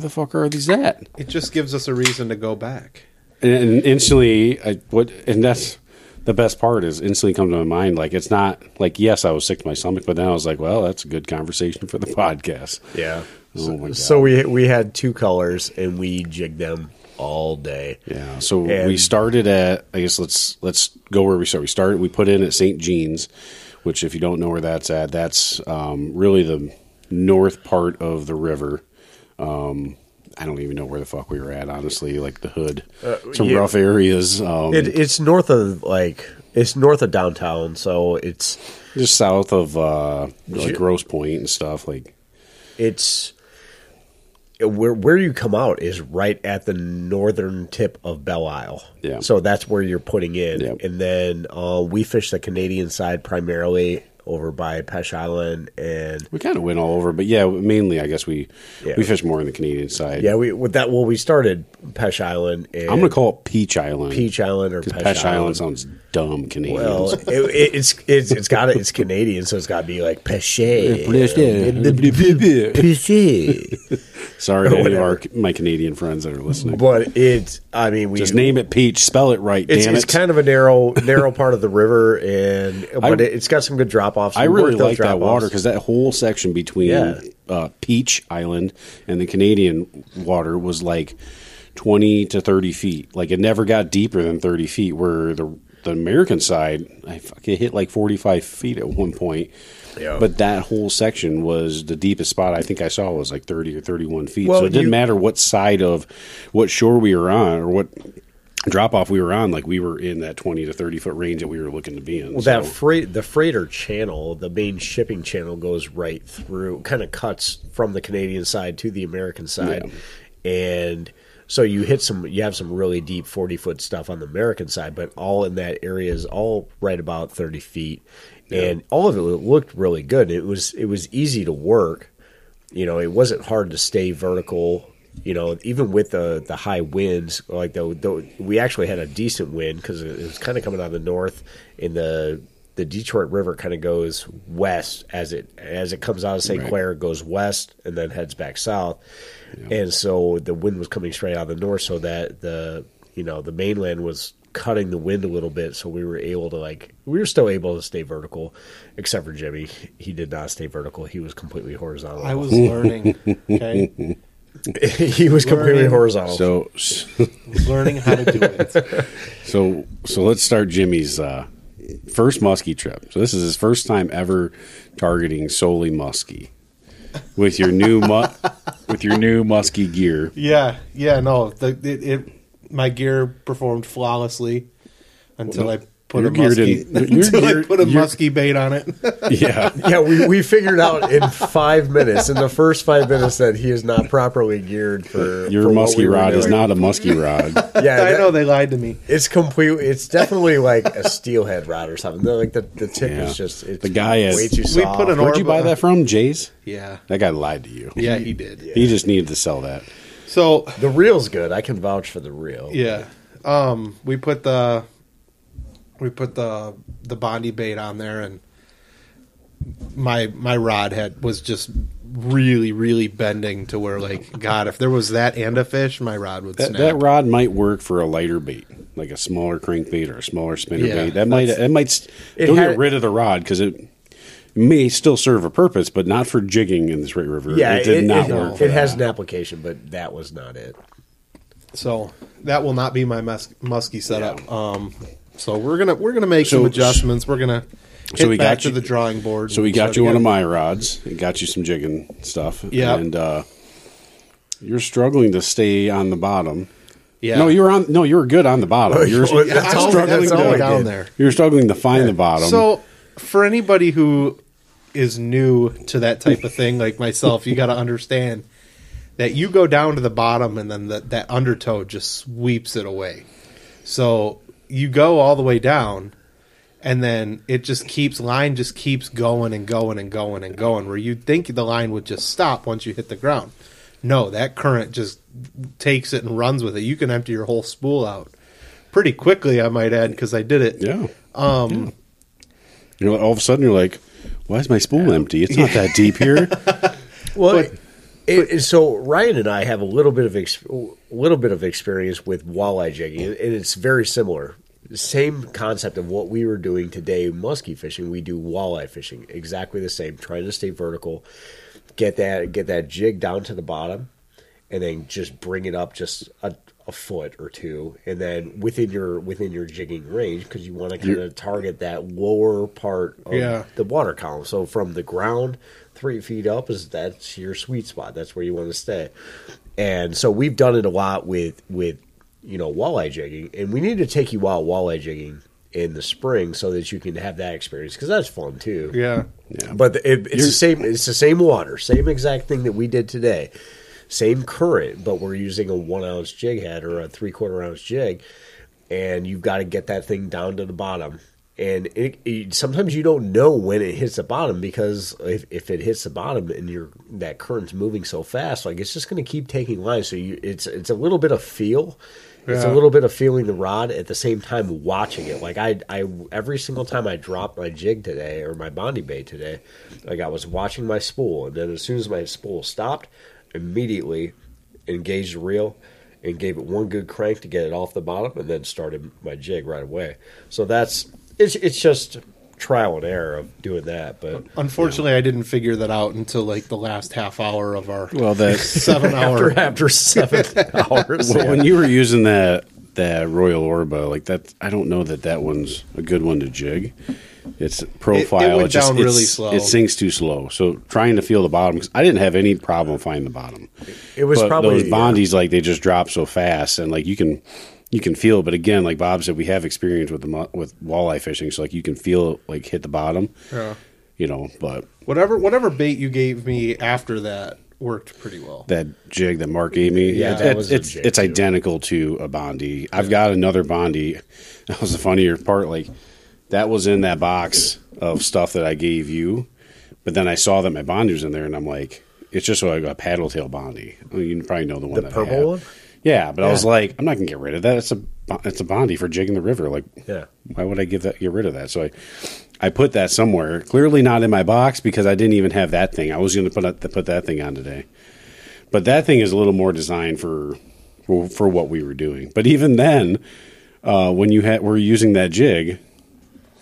the fuck are these at? It just gives us a reason to go back. And, and instantly, I what and that's the best part is instantly come to my mind. Like it's not like yes, I was sick to my stomach, but then I was like, well, that's a good conversation for the podcast. yeah. Oh my God. So we we had two colors and we jigged them all day. Yeah. So And- we started at I guess let's let's go where we start. We started we put in at St. Jean's, which if you don't know where that's at, that's um, really the north part of the river. Um, I don't even know where the fuck we were at, honestly. Like the hood, some yeah. rough areas. Um, It, it's north of like it's north of downtown, so it's just south of uh, like Grosse Pointe and stuff. Like it's where where you come out is right at the northern tip of Belle Isle. Yeah. So that's where you're putting in, Yep. and then uh, we fish the Canadian side primarily over by Pesh Island, and we kind of went all over, but yeah, mainly I guess we Yeah. we fish more on the Canadian side. yeah, we with that. Well, we started Pesh Island. And I'm gonna call it Peach Island. Peach Island or Pesh, Pesh Island. Island sounds dumb Canadian. Well, it, it, it's it's it's got it's Canadian, so it's got to be like Pesce. Pesce. Sorry to any of our my Canadian friends that are listening. But it's, I mean, we Just name it Peach. Spell it right. It's, damn it's kind of a narrow [LAUGHS] narrow part of the river, and but it, it's got some good drop offs. I really like that water because that whole section between Yeah. uh, Peach Island and the Canadian water was like twenty to thirty feet. Like it never got deeper than thirty feet. Where the the American side, I fucking hit like forty five feet at one point. Yeah. But that whole section was the deepest spot I think I saw was like thirty or thirty one feet. Well, so it didn't you- matter what side of what shore we were on or what drop off we were on. Like we were in that twenty to thirty foot range that we were looking to be in. Well, so. that freight, the freighter channel, the main shipping channel goes right through, kind of cuts from the Canadian side to the American side, and so you hit some, you have some really deep forty foot stuff on the American side, but all in that area is all right about thirty feet, and all of it looked really good. It was it was easy to work, you know, it wasn't hard to stay vertical. You know, even with the the high winds, like the, the we actually had a decent wind because it was kind of coming out of the north, and the the Detroit River kind of goes west as it as it comes out of St. Right. Clair, goes west and then heads back south, and so the wind was coming straight out of the north, so that the you know the mainland was cutting the wind a little bit, so we were able to like we were still able to stay vertical, except for Jimi, he did not stay vertical; he was completely horizontal. I was learning. Okay, [LAUGHS] he was completely Learning. horizontal. so [LAUGHS] learning how to do it. So so let's start Jimi's uh, first muskie trip. So this is his first time ever targeting solely muskie with your new mu- with your new muskie gear. Yeah, yeah, no, the, it, it my gear performed flawlessly until I put your a gear muskie didn't- your until gear- I put a your- [LAUGHS] muskie bait on it. [LAUGHS] Yeah. yeah, we, we figured out in five minutes, in the first five minutes, that he is not properly geared for Your for what muskie we were rod is not a muskie rod. [LAUGHS] Yeah, I that- know they lied to me. It's complete. It's definitely like a steelhead rod or something. Like the the tip Yeah. is just it's The guy is- way too We put an Where'd you Orba- buy that from? Jay's? Yeah, That guy lied to you. yeah, he did. He just needed to sell that. So the reel's good. I can vouch for the reel. yeah, um, we put the we put the the Bondi bait on there, and my my rod had was just really really bending to where like God, if there was that and a fish, my rod would That, snap. that rod might work for a lighter bait, like a smaller crankbait or a smaller spinner Yeah, bait. That might that might It don't had- get rid of the rod because it may still serve a purpose, but not for jigging in the Straight River. Yeah, it did not it, work. It, it has that. an application, but that was not it. So that will not be my mus- musky setup. Um, so we're gonna we're gonna make So- some adjustments. We're gonna hit So we back got to you- the drawing board. So we got start you one of my rods. And got you some jigging stuff. Yeah. and uh, you're struggling to stay on the bottom. Yeah. No, you were on. No, you were good on the bottom. You're, [LAUGHS] Well, you're that's all- struggling that's all to, down there. You're struggling to find the bottom. So for anybody who is new to that type of thing, like myself, you got to understand that you go down to the bottom and then that that undertow just sweeps it away. So you go all the way down and then it just keeps line just keeps going and going and going and going where you'd think the line would just stop once you hit the ground. No, that current just takes it and runs with it. You can empty your whole spool out pretty quickly, I might add, because I did it. yeah. Um. You know, all of a sudden you're like, "Why is my spool empty? It's not that [LAUGHS] deep here." Well, it, it- so Ryan and I have a little bit of ex, little bit of experience with walleye jigging, and it's very similar. Same concept of what we were doing today, muskie fishing. We do walleye fishing, exactly the same. Trying to stay vertical, get that get that jig down to the bottom, and then just bring it up just a, a foot or two, and then within your within your jigging range because you want to kind of target that lower part of Yeah. the water column. So from the ground, three feet up is that's your sweet spot. That's where you want to stay. And so we've done it a lot with with you know walleye jigging, and we need to take you out walleye jigging in the spring so that you can have that experience because that's fun too. Yeah. Yeah. But it, it's the same. It's the same water, same exact thing that we did today, same current, but we're using a one ounce jig head or a three quarter ounce jig, and you've got to get that thing down to the bottom. And it, it, sometimes you don't know when it hits the bottom because if, if it hits the bottom and you're that current's moving so fast, like it's just going to keep taking lines. So you, it's it's a little bit of feel. It's a little bit of feeling the rod at the same time watching it. Like I, I every single time I dropped my jig today or my Bondi bait today, like I was watching my spool, and then as soon as my spool stopped, immediately engaged the reel and gave it one good crank to get it off the bottom, and then started my jig right away. So that's it's it's just trial and error of doing that. But Unfortunately, I didn't figure that out until like the last half hour of our Well, that [LAUGHS] seven [LAUGHS] hour. after after seven [LAUGHS] hours, well, yeah. when you were using that that Royal Orba, like that, I don't know that that one's a good one to jig. Its profile It went just down really slow. It sinks too slow. So trying to feel the bottom because I didn't have any problem finding the bottom. it was but probably those bondies, like they just drop so fast, and like you can you can feel. it. But again, like Bob said, we have experience with the with walleye fishing, so like you can feel it, like hit the bottom. Yeah. You know, but Whatever whatever bait you gave me after that worked pretty well. that jig that Mark gave me, Yeah, it- that it- was a it's jig, it's too. identical to a Bondi. I've got another Bondi. [LAUGHS] That was the funnier part. Like that was in that box of stuff that I gave you, but then I saw that my Bondi was in there, and I'm like, it's just like a paddle tail Bondi. I mean, you probably know the one The that I purple have. one? Yeah, but I was like, I'm not gonna get rid of that. It's a it's a Bondi for jigging the river. Like, Yeah. why would I give that get rid of that? So I I put that somewhere. Clearly not in my box because I didn't even have that thing. I was going to put that- put that thing on today. But that thing is a little more designed for for, for what we were doing. But even then, uh, when you had were using that jig,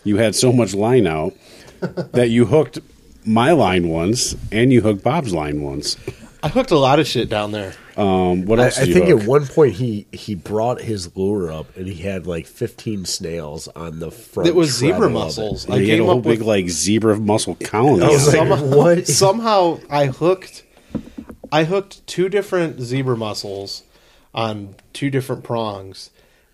you had so much line out [LAUGHS] that you hooked my line once and you hooked Bob's line once. I hooked a lot of shit down there. Um, what I, else? I did you think hook? at one point he he brought his lure up and he had like 15 snails on the front. It was zebra mussels. I he had a whole up big with like zebra mussel colony. I was like, [LAUGHS] what? somehow I hooked I hooked two different zebra mussels on two different prongs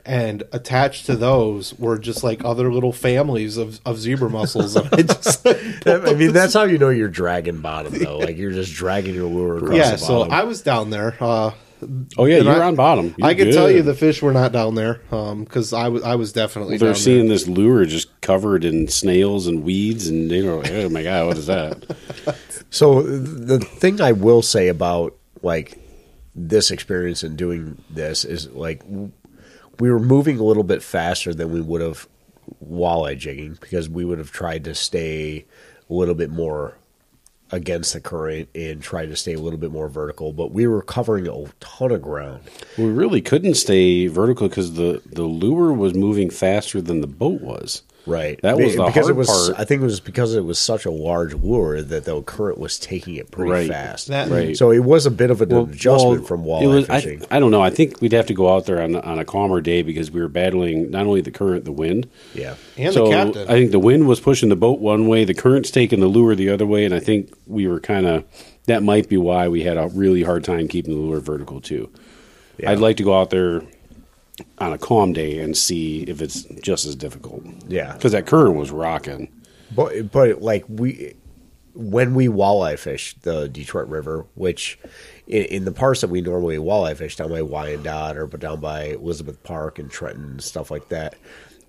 and attached to those were just like other little families of, of zebra mussels and [LAUGHS] I just [LAUGHS] I mean, that's how you know you're dragging bottom, though. Like you're just dragging your lure across yeah the so. I was down there uh oh yeah, and you're I- on bottom. I You're can tell you the fish were not down there because I was I was definitely They're down seeing there. this lure just covered in snails and weeds, and they don't. Oh my god, what is that? [LAUGHS] So the thing I will say about like this experience and doing this is like we were moving a little bit faster than we would have walleye jigging because we would have tried to stay a little bit more against the current and try to stay a little bit more vertical but we were covering a ton of ground we really couldn't stay vertical because the the lure was moving faster than the boat was. Right That was the because hard it was part. i think it was because it was such a large lure that the current was taking it pretty Right. fast That- Right. so it was a bit of an adjustment Well, from it walleye was- I, fishing I don't know. I think we'd have to go out there on on a calmer day because we were battling not only the current, the wind. yeah and so the captain I think the wind was pushing the boat one way, the current's taking the lure the other way, and I think we were kind of that might be why we had a really hard time keeping the lure vertical too. Yeah. I'd like to go out there on a calm day and see if it's just as difficult. Yeah. because that current was rocking. But but like we when we walleye fish the Detroit River, which in, in the parts that we normally walleye fish down by Wyandotte or but down by Elizabeth Park and Trenton and stuff like that,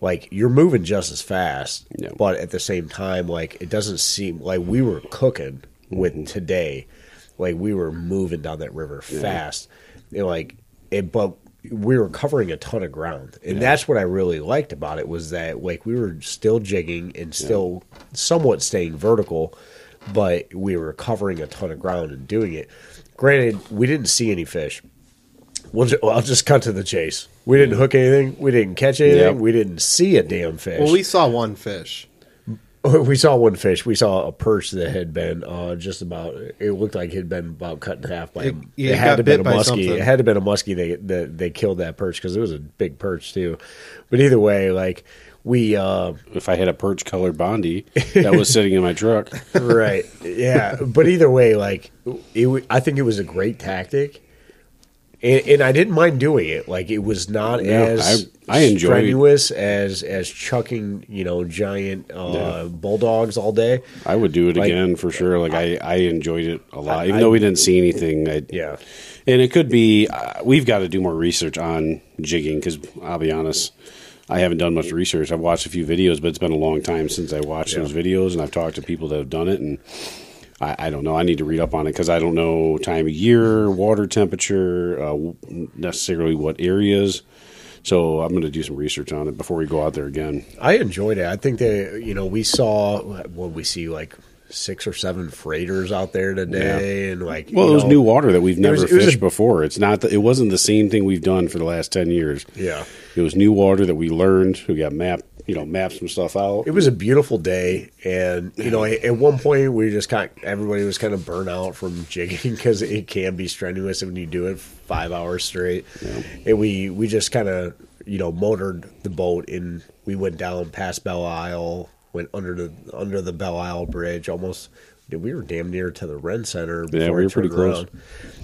like you're moving just as fast, Yeah. but at the same time, like it doesn't seem like we were cooking with mm-hmm. today, like we were moving down that river fast, you know, like it, but we were covering a ton of ground, and that's what I really liked about it was that like we were still jigging and still somewhat staying vertical, but we were covering a ton of ground and doing it. Granted, we didn't see any fish. We'll ju- I'll just cut to the chase. We didn't hook anything. We didn't catch anything. Yep. We didn't see a damn fish. well we saw one fish [LAUGHS] we saw one fish. We saw a perch that had been uh, just about. It looked like it had been about cut in half by. It- It, yeah, it had to been a muskie. It had to been a muskie. They that they killed that perch because it was a big perch too. But either way, like we. Uh, If I had a perch colored Bondi that was sitting in my truck, [LAUGHS] right yeah but either way like it, i think it was a great tactic and, and i didn't mind doing it like it was not Yeah, as I- I enjoy- strenuous as as chucking you know giant uh, Yeah. bulldogs all day I would do it Like- again for sure. Like I, I enjoyed it a lot, I- even I- though we didn't see anything. I, yeah and it could be uh, we've got to do more research on jigging because I'll be honest, I haven't done much research. I've watched a few videos, but it's been a long time since I watched Yeah. those videos, and I've talked to people that have done it, and I, I don't know. I need to read up on it because I don't know time of year, water temperature, uh, necessarily what areas. So I'm going to do some research on it before we go out there again. i enjoyed it i think that you know we saw what we see like six or seven freighters out there today and like Well, it was know, new water that we've never was- it fished a- before. It's not. The, it wasn't the same thing we've done for the last ten years. yeah It was new water that we learned. We got map, you know, map some stuff out. it was a beautiful day, and you know, at one point we just kind everybody was kind of burnt out from [LAUGHS] jigging because it can be strenuous when you do it five hours straight. And we we just kind of you know motored the boat and we went down past Belle Isle, went under the under the Belle Isle Bridge, almost. We were damn near to the Ren Center. Before Yeah, we were pretty close. around,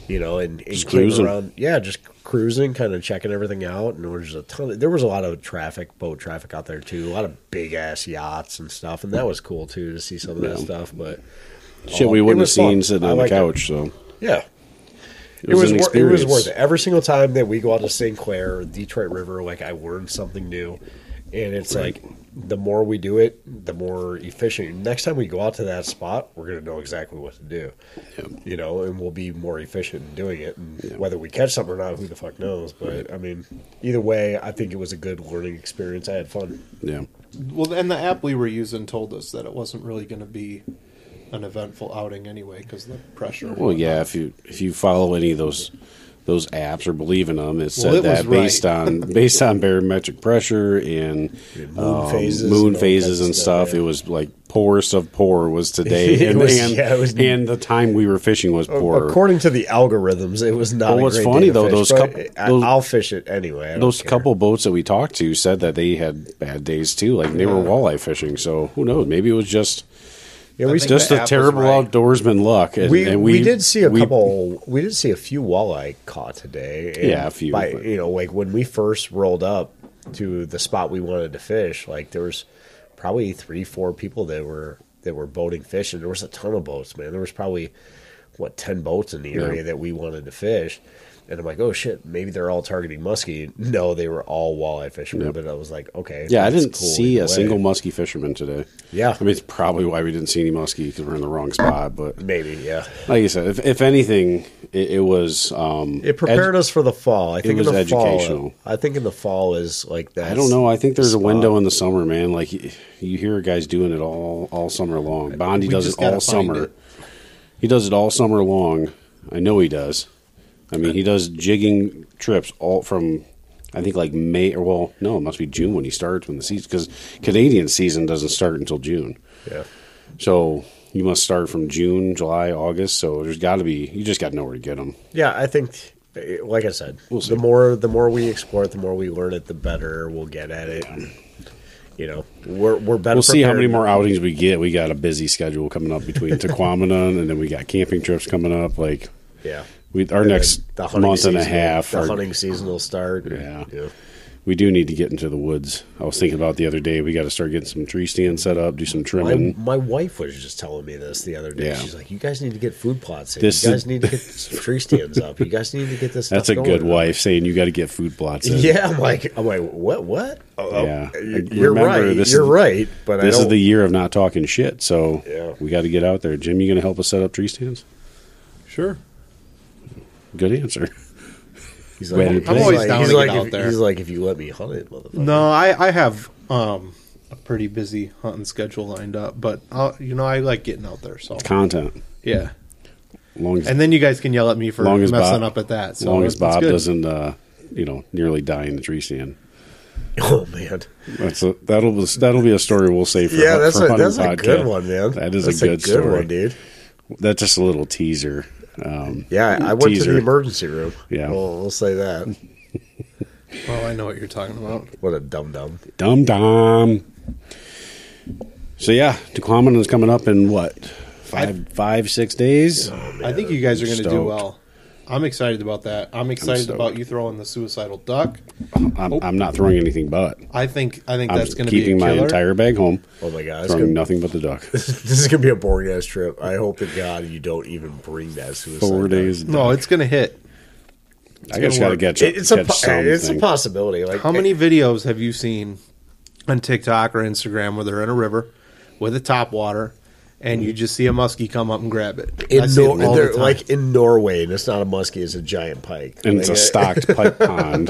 You know, and, and Just cruising. around. Yeah, just cruising, kind of checking everything out, and there was a ton. Of, there was a lot of traffic, boat traffic out there too. A lot of big ass yachts and stuff, and that was cool too to see some of that Yeah. stuff. But Shit, oh, we wouldn't have seen sitting on the liked it. couch. So Yeah, it it was, was wor- it was worth it. Every single time that we go out to St. Clair or Detroit River, like I learned something new, and it's like the more we do it, the more efficient. Next time we go out to that spot, we're gonna know exactly what to do, you know, and we'll be more efficient in doing it. And whether we catch something or not, who the fuck knows? But I mean, either way, I think it was a good learning experience. I had fun. Yeah, Well, and the app we were using told us that it wasn't really going to be an eventful outing anyway because the pressure. well, yeah. whatnot. If you if you follow any of those those apps or believe in them, it said Well, it that based right. on [LAUGHS] based on barometric pressure and moon um, phases and moon all phases and stuff, stuff. yeah. It was like poorest of poor was [LAUGHS] today, and was- and, yeah, it was- [LAUGHS] and the time we were fishing was poor. According to the algorithms, it was not. Well, a what's funny, though, fish, those but coup- I, those- I'll fish it anyway. Those care. couple boats that we talked to said that they had bad days too. Like they were walleye fishing. So who knows? Maybe it was just Yeah, we just a terrible right. outdoorsman luck. And, we, and we did see a we- couple. We did see a few walleye caught today. Yeah, a few, By, but- you know, like when we first rolled up to the spot we wanted to fish, like there was probably three, four people that were that were boating fish, and there was a ton of boats. Man, there was probably what ten boats in the Yeah. area that we wanted to fish. And I'm like, oh shit, maybe they're all targeting muskie. No, they were all walleye fishermen. Yep. But I was like, okay, Yeah, I didn't cool see a way. single muskie fisherman today. Yeah. I mean it's probably why we didn't see any muskie because we're in the wrong spot. But Maybe, yeah. like I said, if, if anything, it, it was. Um, It prepared edu- us for the fall. I think was in the educational. fall. I think in the fall is like that. I don't know. I think there's a window in the summer, man. Like you, you hear guys doing it all all summer long. Bondi We does it all summer. it. He does it all summer long. I know he does. I mean, he does jigging trips all from. I think like May or well, no, it must be June when he starts when the season because Canadian season doesn't start until June. Yeah. So you must start from June, July, August. So there's got to be you just got to know where to get them. Yeah, I think, eh, like I said, We'll the more the more we explore it, the more we learn it, the better we'll get at it. And, you know, we're we're better. We'll see how many more outings we get. We got a busy schedule coming up between [LAUGHS] Tahquamenon and then we got camping trips coming up. Like Yeah. We, our And next the hunting month and a half. The are- hunting season will start. Yeah. yeah. we do need to get into the woods. I was thinking about the other day. We got to start getting some tree stands set up, do some trimming. my wife was just telling me this the other day. Yeah. She's like, "You guys need to get food plots. In. This you is- guys need to get [LAUGHS] some tree stands up. You guys need to get this." That's a going." good wife saying you got to get food plots in. Yeah, I'm like, I'm like, what? What? Oh, oh Yeah. you're Remember, right. this You're is- right. But This don't, is the year of not talking shit. So Yeah. we got to get out there. Jim, you going to help us set up tree stands? Sure. Good answer. [LAUGHS] He's Ready like, to I'm always like, down he's to get like, out if, there. He's like, if you let me hunt it, motherfucker. No, I, I have um, a pretty busy hunting schedule lined up, but I'll, you know I like getting out there. So Content. yeah, Long as, and then you guys can yell at me for long as messing Bob, up at that. So long as that's Bob good. doesn't, uh, you know, nearly die in the tree stand. [LAUGHS] Oh man, That's a, that'll be- that'll be a story we'll say for yeah, that's for a hunting that's a podcast. good one, man. That is that's a good, story, one, dude. That's just a little teaser. Um, Yeah, I went to the emergency room. Yeah. we'll, we'll say that. Oh, I know what you're talking about. What a dum dum. Dum dum. So yeah, Tahquamenon is coming up in what five five six days. I think you guys are going to do well. I'm excited about that. I'm excited stoked. about you throwing the suicidal duck. I'm, I'm not throwing anything but. I think I think I'm that's going to be a keeping my entire bag home. Oh my god, Throwing gonna, nothing but the duck. [LAUGHS] this is gonna be a boring ass trip. I hope to God you don't even bring that suicide. Four note. days. no, it's going to hit. I just got to work. catch, It- it's a catch po- something. it's a possibility. Like How many videos have you seen on TikTok or Instagram where they're in a river with a top water and you just see a muskie come up and grab it? I in see it all the they're- time. like in Norway, and it's not a muskie; it's a giant pike. and it's a stocked [LAUGHS] pike pond,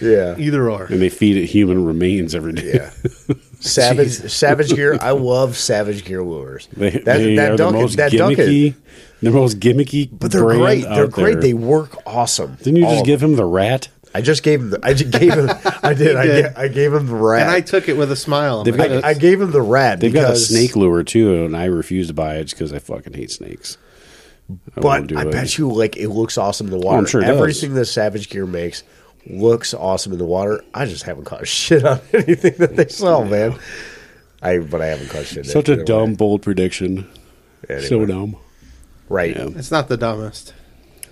Yeah, either or. and they feed it human remains every day. yeah. [LAUGHS] Savage, Savage Gear. I love Savage Gear lures. They, that they that are duck, the most that duck is, gimmicky, the most gimmicky. but they're brand great. They're great. there. They work awesome. Didn't you All just give them. him the rat? I just gave him. The, I just gave him. I [LAUGHS] did. I, did. ga- I gave him the rat. And I took it with a smile. on They've my got face. I, I gave him the rat. They've got a snake lure too, and I refuse to buy it because I fucking hate snakes. I But do I it. bet you, like, it looks awesome in the oh, water. I'm sure it does. Everything that Savage Gear makes looks awesome in the water. I just haven't caught [LAUGHS] shit on anything that they sell, man. I but I haven't caught shit. Such a dumb, way. bold prediction. Anyway. So dumb. Right. Yeah. It's not the dumbest.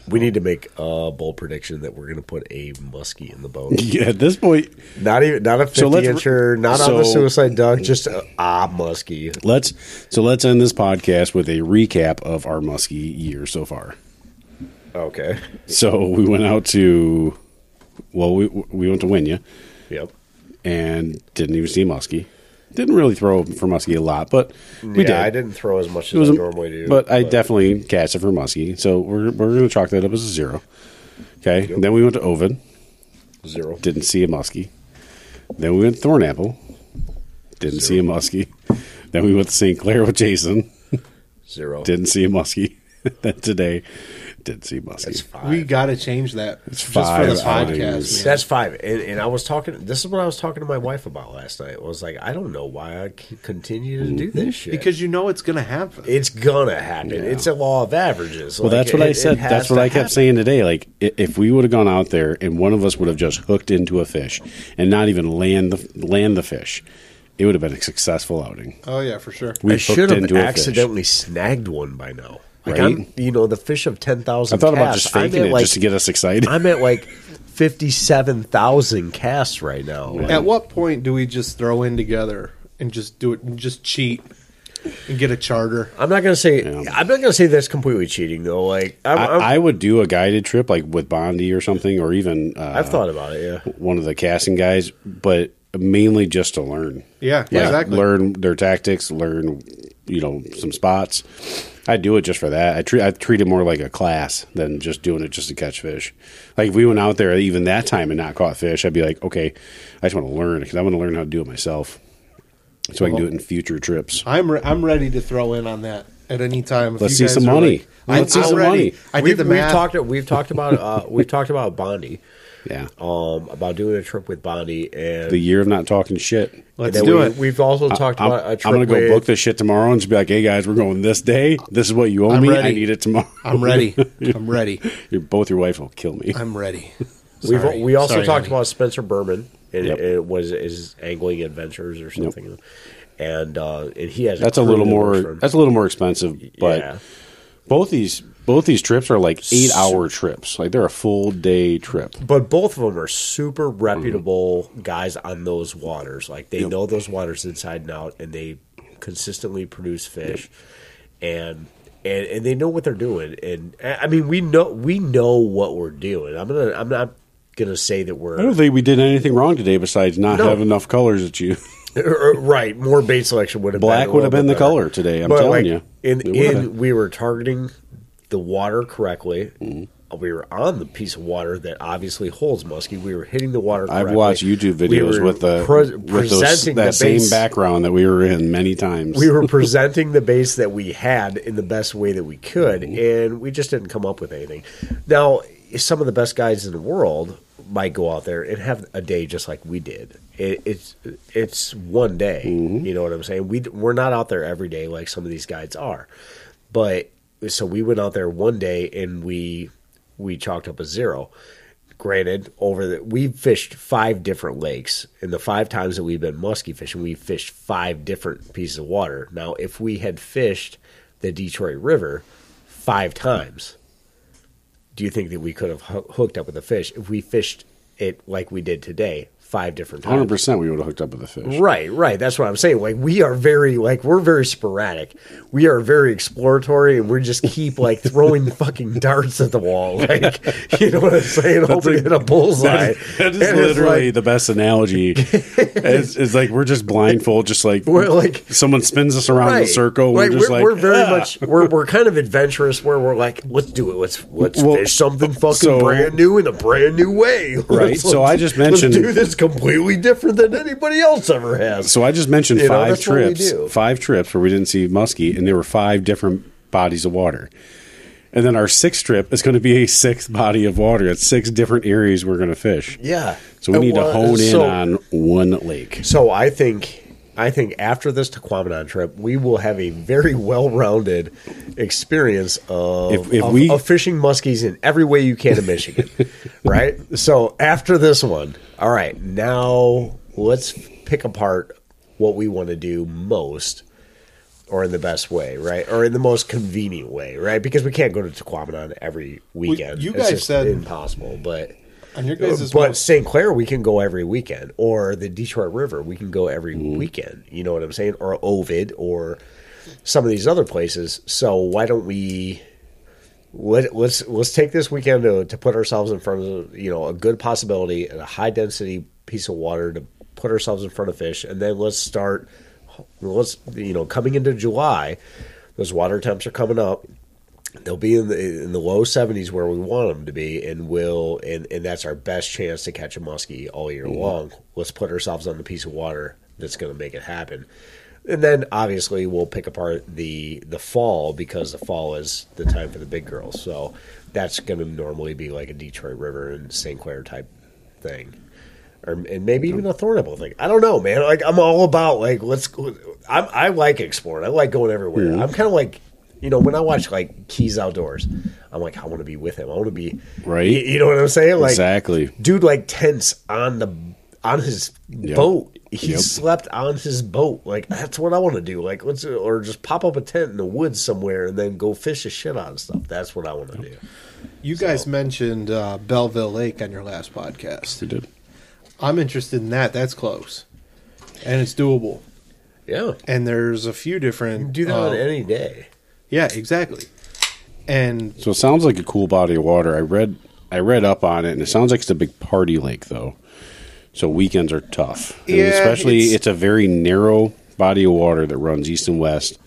We need to make a bold prediction that we're going to put a muskie in the boat. [LAUGHS] Yeah, at this point, Not even not a fifty So incher, not on the suicide duck, just a, a muskie. let's so let's end this podcast with a recap of our muskie year so far. Okay. So we went out to, well, we we went to Winya Yep. and didn't even see muskie. Didn't really throw for muskie a lot, but we yeah, did. I didn't throw as much as was I normally do. but I definitely cast it for muskie. So we're we're going to chalk that up as a zero. Okay. Then we went to Ovid. zero. Didn't see a muskie. Then we went to Thornapple. Didn't see a muskie. [LAUGHS] Then we went to St. Clair with Jason. Zero. [LAUGHS] Didn't see a muskie. [LAUGHS] then today, didn't see a muskie. That's five. We got to change that just for five the podcast. man. That's five. And, and I was talking. This is what I was talking to my wife about last night. I was like, I don't know why I continue to do this shit because you know it's going to happen. it's gonna happen. Yeah. It's a law of averages. Well, Like, that's what it- I said. That's what I kept happen. saying today. Like, if we would have gone out there and one of us would have just hooked into a fish and not even land the land the fish, it would have been a successful outing. oh yeah, for sure. We I should have into accidentally snagged one by now. Like Right? I'm, you know, the fish of ten thousand. I thousand. thought about just faking it at like, just to get us excited. I'm at like fifty-seven thousand casts right now. Like, At what point do we just throw in together and just do it and just cheat and get a charter? I'm not gonna say. Yeah. I'm not gonna say that's completely cheating though. Like I'm, I, I'm, I would do a guided trip like with Bondi or something, or even uh, I've thought about it. Yeah. one of the casting guys, but mainly just to learn. Yeah, Like, exactly. Learn their tactics, learn you know some spots. I do it just for that. I treat I treat it more like a class than just doing it just to catch fish. Like if we went out there even that time and not caught fish, I'd be like, okay, I just want to learn because I want to learn how to do it myself, so I can do it in future trips. I'm re- I'm ready to throw in on that at any time. If Let's you see guys some money. like- Let's I'm see some ready. money. I did we've, the we've math. talked. We've talked about. Uh, we've talked about Bondi. Yeah, Um, about doing a trip with Bondi and the year of not talking shit. Let's do then it. we, We've also talked I'm, about a trip I'm gonna go with, book this shit tomorrow and just be like, "Hey guys, we're going this day. This is what you owe I'm me. ready. I need it tomorrow." I'm ready. [LAUGHS] I'm ready. Your both your wife will kill me. I'm ready. [LAUGHS] We've, we also Sorry, talked honey. about Spencer Berman and Yep. it was his angling adventures or something, and uh, and he has That's a crew little more. That's a little more expensive, but yeah. both these both these trips are like eight hour trips. Like they're a full day trip. But both of them are super reputable guys on those waters. Like they know those waters inside and out, and they consistently produce fish, and and and they know what they're doing. And I mean, we know we know what we're doing. I'm gonna I'm not gonna say that we're I don't think we did anything wrong today besides not No. have enough colors at you. [LAUGHS] Er, er, right. More bait selection would have Black been a would have been the bit better. color today. I'm telling like, you. In It would've in we were targeting the water correctly. Mm-hmm. We were on the piece of water that obviously holds muskie. We were hitting the water. I've watched YouTube videos were with the pre- with those, presenting that the same background that we were in many times. We were [LAUGHS] presenting the base that we had in the best way that we could, Mm-hmm. and we just didn't come up with anything. Now, some of the best guys in the world might go out there and have a day just like we did. It, it's it's one day. You know what I'm saying? We we're not out there every day like some of these guys are, but so we went out there one day and we we chalked up a zero. Granted, over the we fished five different lakes, and the five times that we've been muskie fishing, we fished five different pieces of water. Now, if we had fished the Detroit River five times, do you think that we could have hoo- hooked up with a fish if we fished it like we did today, five different times? Hundred percent, we would have hooked up with a fish. Right, right. That's what I'm saying. Like we are very like we're very sporadic. We are very exploratory, and we just keep like throwing fucking darts at the wall. Like you know what I'm saying? Hoping to a bullseye. That is And it's literally like- the best analogy. it's, it's like we're just blindfold, just like We're like- someone spins us around in a Right. circle. Right, We're just like we're very "Ah." much we're we're kind of adventurous. Where we're like, let's do it. Let's let's Well, fish something fucking so- brand new in a brand new way. [LAUGHS] Right, Let's- so I just mentioned- do this completely different than anybody else ever has. So I just mentioned You five we trips, five trips where we didn't see muskie, and there were five different bodies of water. And then our sixth trip is going to be a sixth body of water. It's six different areas we're going to fish. Yeah. So we need Well, to hone in so- on one lake. So I think I think after this Tahquamenon trip, we will have a very well-rounded experience of, If- if of, we- of fishing muskies in every way you can in Michigan, [LAUGHS] right? So after this one, all right, now let's pick apart what we want to do most. Or in the best way, right? Or in the most convenient way, right? Because we can't go to Tahquamenon every weekend. you It's guys just said- impossible. But On your guys' but St. Clair, we can go every weekend, or the Detroit River, we can go every Mm-hmm. weekend. You know what I'm saying? Or Ovid, or some of these other places. So why don't we? Let, let's let's take this weekend to, to put ourselves in front of you know a good possibility and a high density piece of water to put ourselves in front of fish, and then let's start. Let's you know coming into July, those water temps are coming up they'll be in the in the low 70s where we want them to be and will and, and that's our best chance to catch a muskie all year mm-hmm. long let's put ourselves on the piece of water that's going to make it happen and then obviously we'll pick apart the the fall because the fall is the time for the big girls so that's going to normally be like a detroit river and st clair type thing or and maybe even a Thornapple thing. I don't know, man. Like I'm all about like let's. go I'm, I like exploring. I like going everywhere. I'm kind of like you know when I watch like Keys Outdoors, I'm like I want to be with him. I want to be Right. You, you know what I'm saying? Like exactly. dude, like tents on the on his boat. He Yep. slept on his boat. Like that's what I want to do. Like let's or just pop up a tent in the woods somewhere and then go fish the shit out of stuff. That's what I want to do. You guys mentioned uh, Belleville Lake on your last podcast. We did. I'm interested in that. That's close, and it's doable. Yeah, And there's a few different. do that uh, on any day. Yeah, exactly. And So it sounds like a cool body of water. I read I read up on it, and it sounds like it's a big party lake, though. So weekends are tough, And Yeah, especially it's- it's, a very narrow body of water that runs east and west,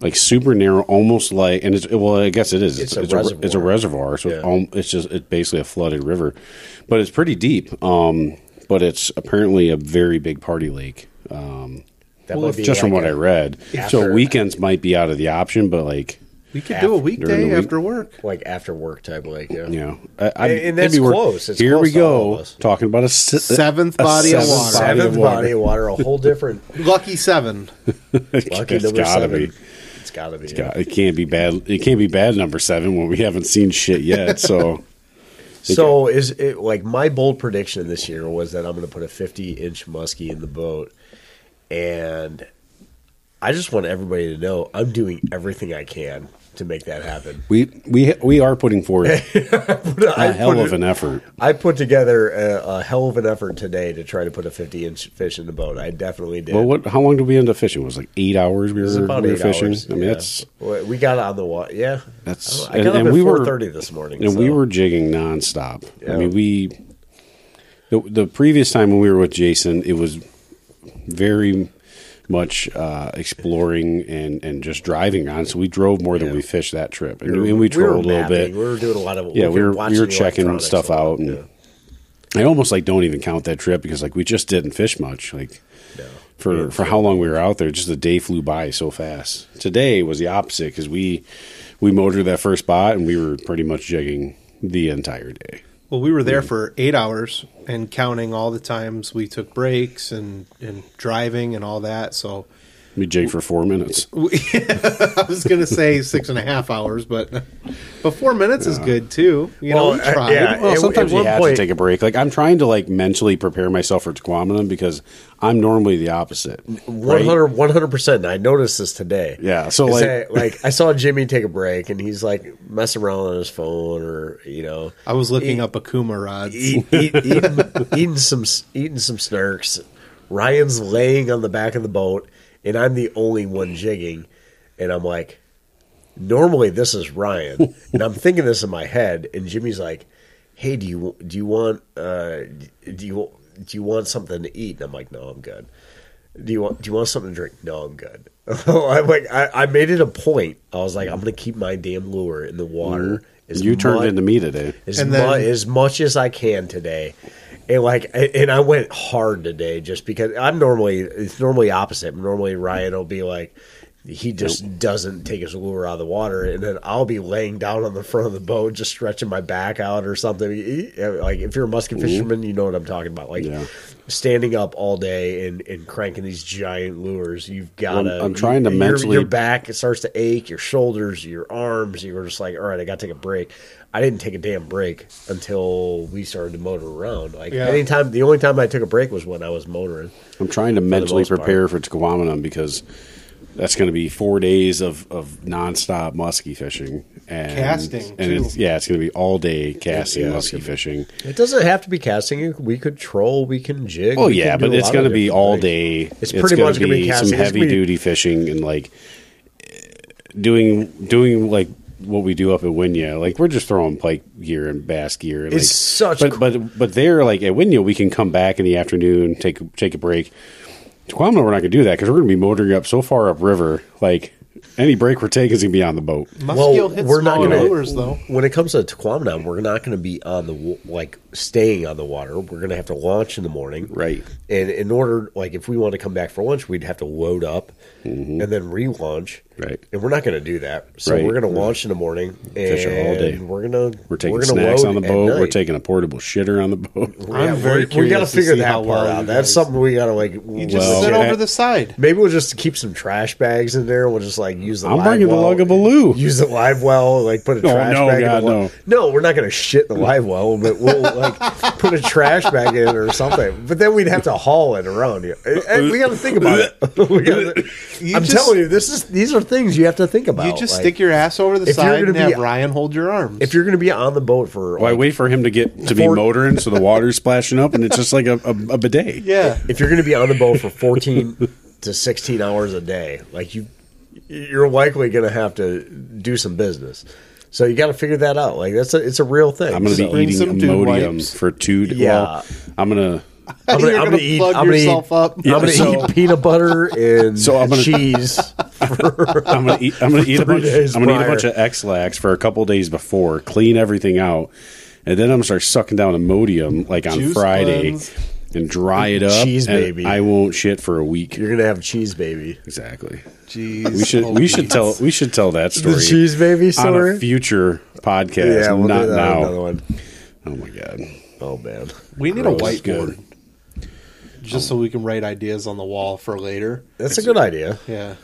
like super narrow, almost like. And it's well, I guess it is. It's It's, a it's, a, reservoir. it's a reservoir, so Yeah. it's, it's just it's basically a flooded river, but it's pretty deep. Um, but it's apparently a very big party lake. Um, That Well, might be just from what a- I read, so After- weekends might be out of the option, but like. we could After- do a weekday week. after work. like after work type like yeah. You know, I, I, And- and that's maybe we're- close. It's here close we go talking about a se- Seventh a body of seventh water. body Seventh of water. body of water, a whole different [LAUGHS] Lucky seven. [LAUGHS] lucky it's number gotta seven. be. It's gotta be. God, It can't be bad. It can't be bad number seven when we haven't seen shit yet. So [LAUGHS] So is it like my bold prediction this year was that I'm going to put a 50 inch muskie in the boat, and I just want everybody to know I'm doing everything I can to make that happen. we we we are putting forth [LAUGHS] a I hell put of it- an effort. I put together a, a hell of an effort today to try to put a 50 inch fish in the boat. I definitely did. Well, what? How long did we end up fishing? It was like eight hours. We were, about we were fishing. hours. I mean, yeah. that's We- got on the water. Yeah, that's I got up at we were 4:30 this morning, and we were jigging nonstop. Yeah. I mean, we the the previous time when we were with Jason, it was very much uh, exploring and and just driving on. So we drove more than Yeah. we fished that trip, and, We and we we trolled a little bit. We were doing a lot of Yeah, we were we were checking stuff out, and Yeah. I almost like don't even count that trip because like we just didn't fish much. Like No. for Yeah, for how long we were out there, just the day flew by so fast. Today was the opposite because we we motored that first spot and we were pretty much jigging the entire day. Well, we were there hmm. for eight hours and counting all the times we took breaks and, and driving and all that. So We jig for four minutes. [LAUGHS] I was going to say six and a half hours, but but four minutes is good too. You know, we Well, uh, tried. yeah. Well, At- sometimes at you have point- to take a break. Like I'm trying to like mentally prepare myself for Tahquamenon because I'm normally the opposite. right? 100 percent. I noticed this today. Yeah, so, like- that, like I saw Jimi take a break, and he's like messing around on his phone, or you know, I was looking Eat- up Okuma rods. eat, eat, eating, eating some eating some snarks. Ryan's laying on the back of the boat, and I'm the only one jigging, and I'm like, normally this is Ryan, [LAUGHS] and I'm thinking this in my head, and Jimi's like, "Hey, do you do you want uh, do you do you want something to eat?" And I'm like, "No, I'm good." Do you want do you want something to drink? No, I'm good. [LAUGHS] I'm like I, I made it a point. I was like, I'm gonna keep my damn lure in the water. as You turned mu- into me today. as, And mu- as much as I can today. And like, and I went hard today just because I'm normally it's normally opposite. Normally Ryan will be like, he just doesn't take his lure out of the water, and then I'll be laying down on the front of the boat, just stretching my back out or something. Like if you're a muskie fisherman, you know what I'm talking about. Like Yeah. standing up all day and, and cranking these giant lures. You've got to. I'm- I'm trying to your, mentally- Your back it starts to ache. Your shoulders, your arms. You're just like, all right, I got to take a break. I didn't take a damn break until we started to motor around. Like Yeah. anytime, the only time I took a break was when I was motoring. I'm trying to mentally most part. prepare for Tahquamenon because that's going to be four days of, of nonstop muskie fishing and Casting, and too. it's, yeah, it's going to be all day casting Yeah, muskie fishing. It doesn't have to be casting. We could troll. We can jig. Oh yeah, but it's going to be all things. day. It's pretty gonna much gonna be casting. some heavy be- duty fishing and like doing doing like what we do up at Winya. Like we're just throwing pike gear and bass gear. And, It's like, such but cool- but but there like at Winya we can come back in the afternoon, take take a break. Tahquamenon, we're not going to do that because we're going to be motoring up so far upriver. Like any break we're taking is going to be on the boat. Muskie Well, will we're not gonna- lures though. When it comes to Tahquamenon, we're not going to be on the wa- like staying on the water. We're going to have to launch in the morning, Right. And in order, like, if we want to come back for lunch, we'd have to load up and then relaunch, Mm-hmm. Right. And we're not going to do that. So Right. we're going to launch in the morning and Fish her all day. We're gonna We're taking gonna snacks load on the at boat. We're night. taking a portable shitter on the boat. I'm very we- we curious got to to figure see that how part well out. you That's guys- something we got to like. You just Well, sit over the side. Maybe we'll just keep some trash bags in there. We'll just like use the. I'm live bringing the well, lug of a loo. Use the live well, like put a Oh, trash no, bag. God, in the well. no. no, we're not going to shit the live well, but we'll like put a trash bag in or something. But then we'd have to haul it around. You. And we got to think about it. [LAUGHS] Gotta- I'm just- telling you, this is these are things you have to think about. You just Like, stick your ass over the if you're side gonna and be- have Ryan hold your arms. if you're going to be on the boat for. Well, I wait for him to get to be For- motoring, so the water's splashing up, and it's just like a, a, a bidet. yeah, if you're going to be on the boat for 14 to 16 hours a day, like you, you're likely going to have to do some business. So you got to figure that out. Like that's a, it's a real thing. I'm going to So- be eating some Imodium for two. Yeah. Well, I'm going to. I'm You're gonna, I'm gonna gonna eat. I'm gonna eat, up. I'm gonna so- eat peanut butter and So I'm gonna- cheese. I'm gonna eat. I'm gonna eat a bunch. I'm gonna eat a bunch of Ex-Lax for a couple days before, clean everything out, and then I'm gonna start sucking down Imodium like on Juice Friday cleanse. And dry it up. Cheese and baby. I won't shit for a week. You're gonna have cheese baby. Exactly. Jeez, We should. We should tell. We should tell that story. The cheese baby story on a future podcast. yeah, we'll not do that now. another one. Oh my god. Oh man, We need a whiteboard, just so we can write ideas on the wall for later. that's a good idea. Yeah,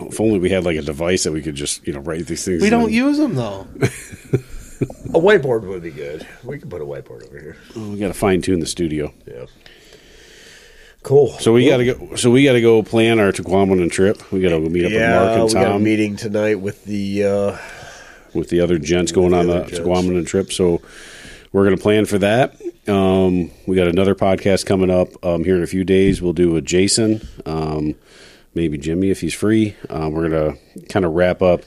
If only we had like a device that we could just you know write these things. we don't use them though. [LAUGHS] A whiteboard would be good. We could put a whiteboard over here. Oh, we got to fine tune the studio. Yeah. Cool. So we got to go. So we got to go plan our Tahquamenon trip. We got to go meet up yeah, with Mark and we got a meeting tonight with the. Uh, with the other gents going the on the other trip. So we're going to plan for that. Um, we got another podcast coming up um, here in a few days. We'll do with Jason, um, maybe Jimi if he's free. Um, we're going to kind of wrap up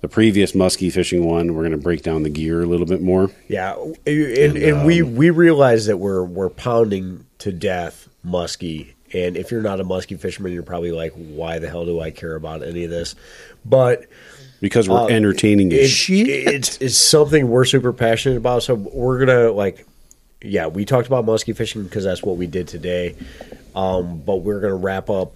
the previous muskie fishing one. We're going to break down the gear a little bit more. Yeah, and, and, we we realize that we're we're pounding to death muskie, and if you're not a muskie fisherman, you're probably like, why the hell do I care about any of this? But because we're Uh, entertaining it, shit. it's it's something we're super passionate about. So we're gonna like, yeah, we talked about muskie fishing because that's what we did today. Um, but we're gonna wrap up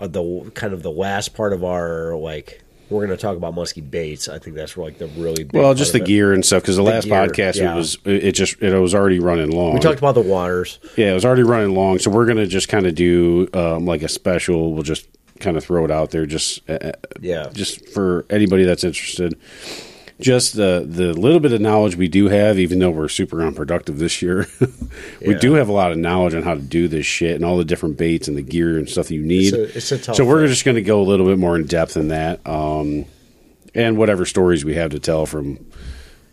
uh, the kind of the last part of our like we're going to talk about musky baits. I think that's like the really big Well, just the gear and stuff because the, last gear, podcast yeah. it was it just it was already running long. We talked about the waters. yeah, it was already running long, so we're gonna just kind of do um, like a special. We'll just kind of throw it out there, just uh, Yeah. just for anybody that's interested. Just the the little bit of knowledge we do have, even though we're super unproductive this year, [LAUGHS] we Yeah. do have a lot of knowledge on how to do this shit and all the different baits and the gear and stuff you need. It's a- it's a so we're thing. just going to go a little bit more in depth in that, um, and whatever stories we have to tell from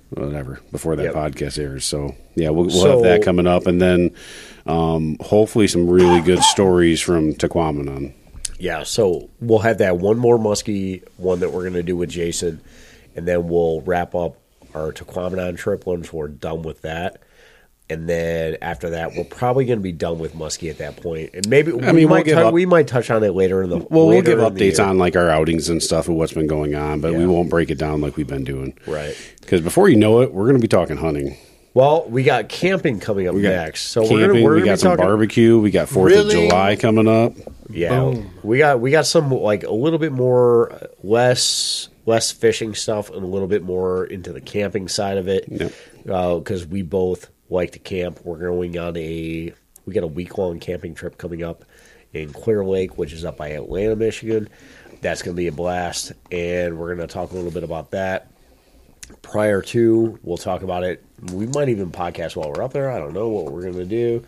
whatever before that Yep. podcast airs. So yeah, we'll, we'll So- have that coming up, and then um, hopefully some really good stories from Tahquamenon. Yeah, so we'll have that one more musky one that we're going to do with Jason, and then we'll wrap up our Tahquamenon trip once we're done with that. And then after that, we're probably going to be done with musky at that point. And maybe we, mean, we'll might give up- we might touch on it later in the Well, we'll give updates on like our outings and stuff and what's been going on, but we won't break it down like we've been doing. Right. Because before you know it, we're going to be talking hunting. Well, we got camping coming up We got next, so camping. we're gonna, we're we got some talking, barbecue. We got Fourth Really? of July coming up. Yeah, Boom. we got we got some like a little bit more uh, less less fishing stuff and a little bit more into the camping side of it. Yep. Uh, because we both like to camp. We're going on a we got a week long camping trip coming up in Clear Lake, which is up by Atlanta, Michigan. That's going to be a blast, and we're going to talk a little bit about that. Prior to, we'll talk about it. We might even podcast while we're up there. I don't know what we're going to do.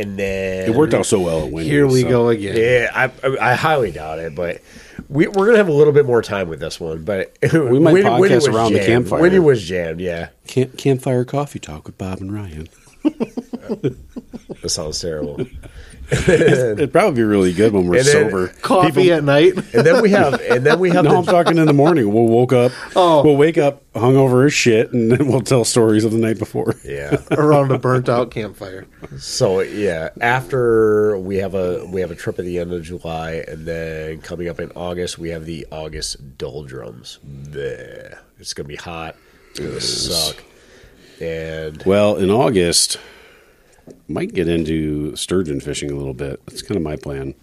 And then It worked out so well at Wendy's. Here we so- go again. yeah, I, I highly doubt it, but we, we're gonna have a little bit more time with this one. But [LAUGHS] we might podcast around the campfire. When it was jammed, yeah, Camp, campfire coffee talk with Bob and Ryan. That sounds terrible. It'd probably be really good when we're And then- sober. Coffee at night. And then we have, and then we have No, I'm the, talking in the morning. We'll woke up. Oh. we'll wake up hungover as shit, and then we'll tell stories of the night before. yeah. [LAUGHS] around a burnt out campfire. So yeah, after we have a we have a trip at the end of July, and then coming up in August we have the August doldrums. Bleh. It's gonna be hot. It's gonna suck. And Well, in August, might get into sturgeon fishing a little bit. That's kind of my plan.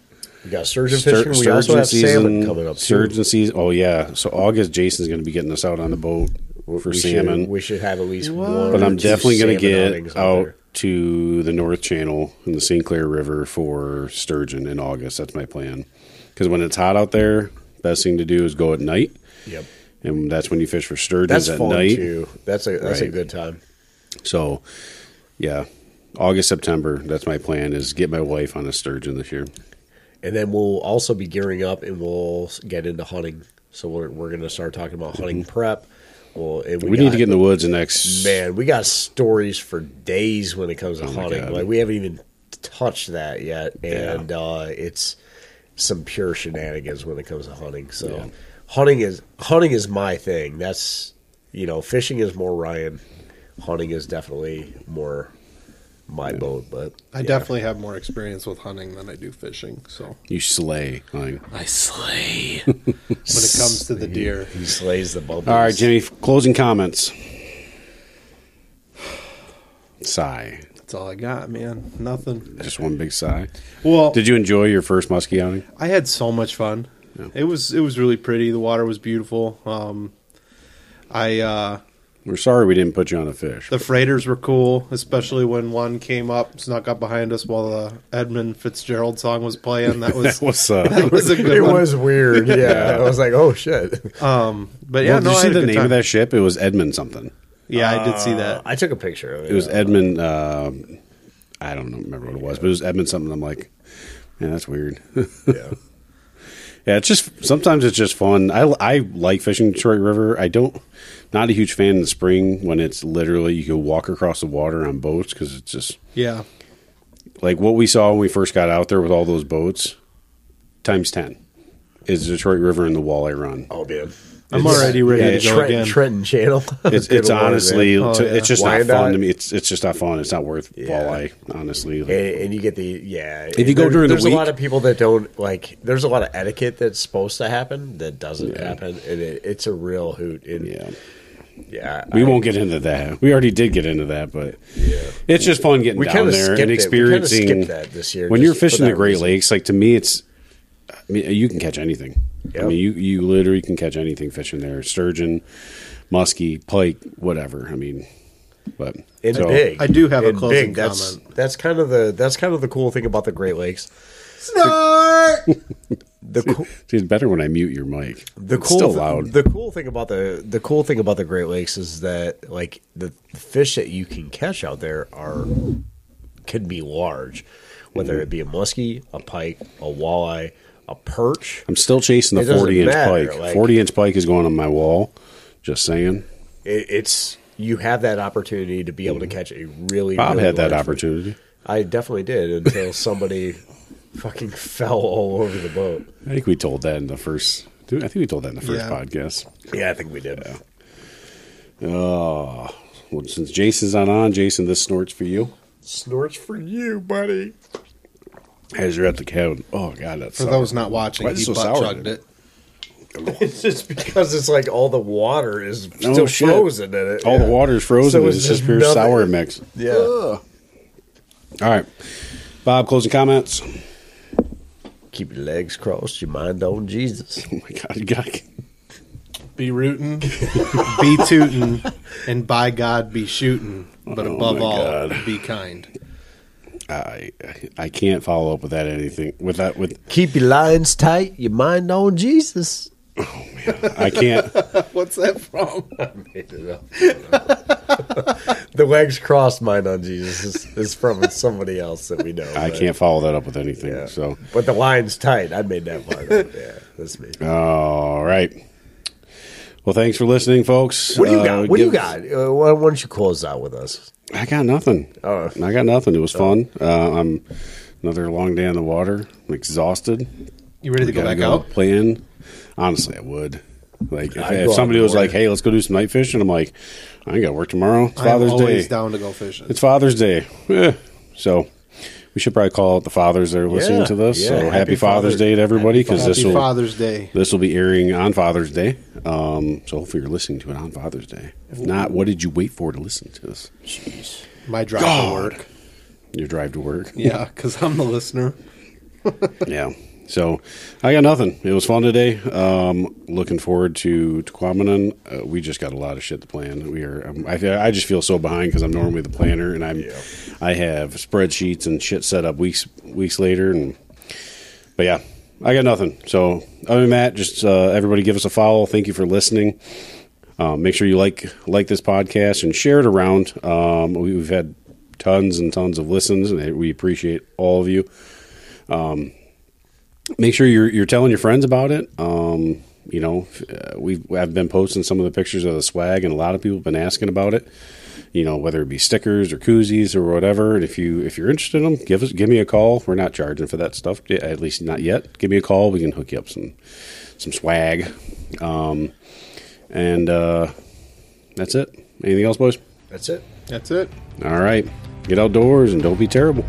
we got sturgeon Stur- fishing. We also have salmon coming up. too. Sturgeon season. Oh yeah. So August, Jason's going to be getting us out on the boat for we salmon. Should, we should have at least one. but I'm definitely going to get outings out there. to the North Channel and the St. Clair River for sturgeon in August. That's my plan. Because when it's hot out there, best thing to do is go at night, Yep, and that's when you fish for sturgeons that's at fun night. too. That's a that's a good time. So, yeah, August September. That's my plan. Is get my wife on a sturgeon this year. And then we'll also be gearing up, and we'll get into hunting. So we're we're going to start talking about hunting prep. Well, We, need got- to get in the woods the next. man. We got stories for days when it comes to Oh hunting. Like we haven't even touched that yet, and uh, it's some pure shenanigans when it comes to hunting. So Yeah. Hunting is hunting is my thing. That's you know, fishing is more Ryan. Hunting is definitely more my boat. But I yeah. definitely have more experience with hunting than I do fishing. So You slay. hunting. I slay [LAUGHS] when it comes to the deer. he slays the bumpies. All right, Jimi. Closing comments. [SIGHS] Sigh. That's all I got, man. Nothing. Just one big sigh. Well, Did you enjoy your first muskie outing? I had so much fun. Yeah. It was it was really pretty. The water was beautiful. Um, I uh, We're sorry we didn't put you on a fish. the freighters were cool, especially when one came up, snuck up behind us while the Edmund Fitzgerald song was playing. That [LAUGHS] was that was uh, that was a [LAUGHS] good It one. was weird. [LAUGHS] Yeah, I was like, oh shit. Um, but yeah, well, no, did you I see had the name time. of that ship? It was Edmund something. Yeah, I did see that. I took a picture of it. It was Edmund. um I don't remember what it was, but it was Edmund something. I'm like, man, that's weird. yeah. Yeah, it's just sometimes it's just fun. I I like fishing Detroit River. I don't. Not a huge fan in the spring when it's literally you can walk across the water on boats because it's just Yeah, like what we saw when we first got out there with all those boats times 10 is Detroit River and the walleye run. Oh man, I'm It's- already ready yeah, to go Trenton, again. Trenton Channel. [LAUGHS] It's, it's honestly. Oh, t- yeah. it's just not Wyandotte. fun to me. It's it's just not fun. It's not worth Yeah. walleye, honestly. Like, and, and you get the yeah. If you go there- during the there's week- a lot of people that don't like. There's a lot of etiquette that's supposed to happen that doesn't Yeah. happen, and it, it's a real hoot. And yeah, yeah, we I- won't get into that. We already did get into that, but Yeah. it's just fun getting We down there skipped and it. We experiencing that this year When you're fishing the Great reason. Lakes, like to me, it's I mean, you can catch anything. Yep. I mean, you you literally can catch anything fishing there: sturgeon, muskie, pike, whatever. I mean, but And so- big. I do have a And closing That's comment. that's kind of the that's kind of the cool thing about the Great Lakes. Snort! The cool, See, it's better when I mute your mic. the It's cool still th- loud. The cool thing about the the cool thing about the Great Lakes is that like the fish that you can catch out there are can be large, whether mm-hmm. it be a muskie, a pike, a walleye, a perch. I'm still chasing It the doesn't 40 inch matter, pike. like- 40 inch pike is going on my wall. Just saying. It, it's you have that opportunity to be able to mm-hmm. catch a really. Bob really had that large fish. opportunity. I definitely did until somebody [LAUGHS] fucking fell all over the boat. I think we told that in the first. dude, I think we told that in the first Yeah. podcast. Yeah, I think we did. Oh, well, since Jason's not on, Jason, this snorts for you. Snorts for you, buddy. As you're at the cabin. Oh God, that's For sour. those not watching, Why is he it so butt sour, chugged it. [LAUGHS] It's just because it's like all the water is Oh, still shit. frozen in it. all Yeah. the is frozen. So it's, it's just just pure nothing. sour mix. Yeah. Ugh. All right, Bob. Closing comments. Keep your legs crossed, your mind on Jesus. [LAUGHS] Oh my God, you got. Be rooting, be tooting, and by God be shooting. But Oh above all, God. be kind. I I can't follow up with that anything with that with Keep your lines tight, your mind on Jesus. Oh man, I can't [LAUGHS] What's that from? [LAUGHS] I made it up. the legs crossed, mind on Jesus is, is from somebody else that we know. I but- can't follow that up with anything. Yeah. So but the line's tight. I made that part. Up. Yeah, that's me. all right. Well, thanks for listening, folks. What do you Uh, got? What do you got? Uh, why why don't you close out with us? I got nothing. Oh. I got nothing. It was fun. Uh, I'm another long day in the water. I'm exhausted. You ready to go Gotta back out? Play in. Honestly, I would. Like if, if somebody was like, "Hey, let's go do some night fishing," I'm like, "I ain't got to work tomorrow. It's I'm Father's always Day. down to go fishing. It's Father's Day." Eh. So we should probably call out the fathers that are listening Yeah, to this. yeah. so happy, Happy Father's Father- Day to everybody because this will Father's Day. this will be airing on Father's Day. Um, so hopefully you're listening to it on Father's Day. If not, what did you wait for to listen to this? Jeez. My drive God. to work. Your drive to work. Yeah, because I'm the listener. [LAUGHS] yeah. So I got nothing. It was fun today. Um, looking forward to Tahquamenon. Uh, we just got a lot of shit to plan. We are. Um, I I just feel so behind because I'm normally the planner and I'm. Yeah. I have spreadsheets and shit set up weeks weeks later and. But yeah, I got nothing. So other than that, just uh, everybody give us a follow. Thank you for listening. Um, make sure you like like this podcast and share it around. Um, we- we've had tons and tons of listens, and we appreciate all of you make sure you're you're telling your friends about it. Um, you know, uh, we've I've been posting some of the pictures of the swag, and a lot of people have been asking about it. You know, whether it be stickers or koozies or whatever. And if you if you're interested in them, give us give me a call. We're not charging for that stuff, at least not yet. Give me a call. We can hook you up some some swag. Um, and uh, that's it. Anything else, boys? That's it. That's it. All right. Get outdoors and don't be terrible.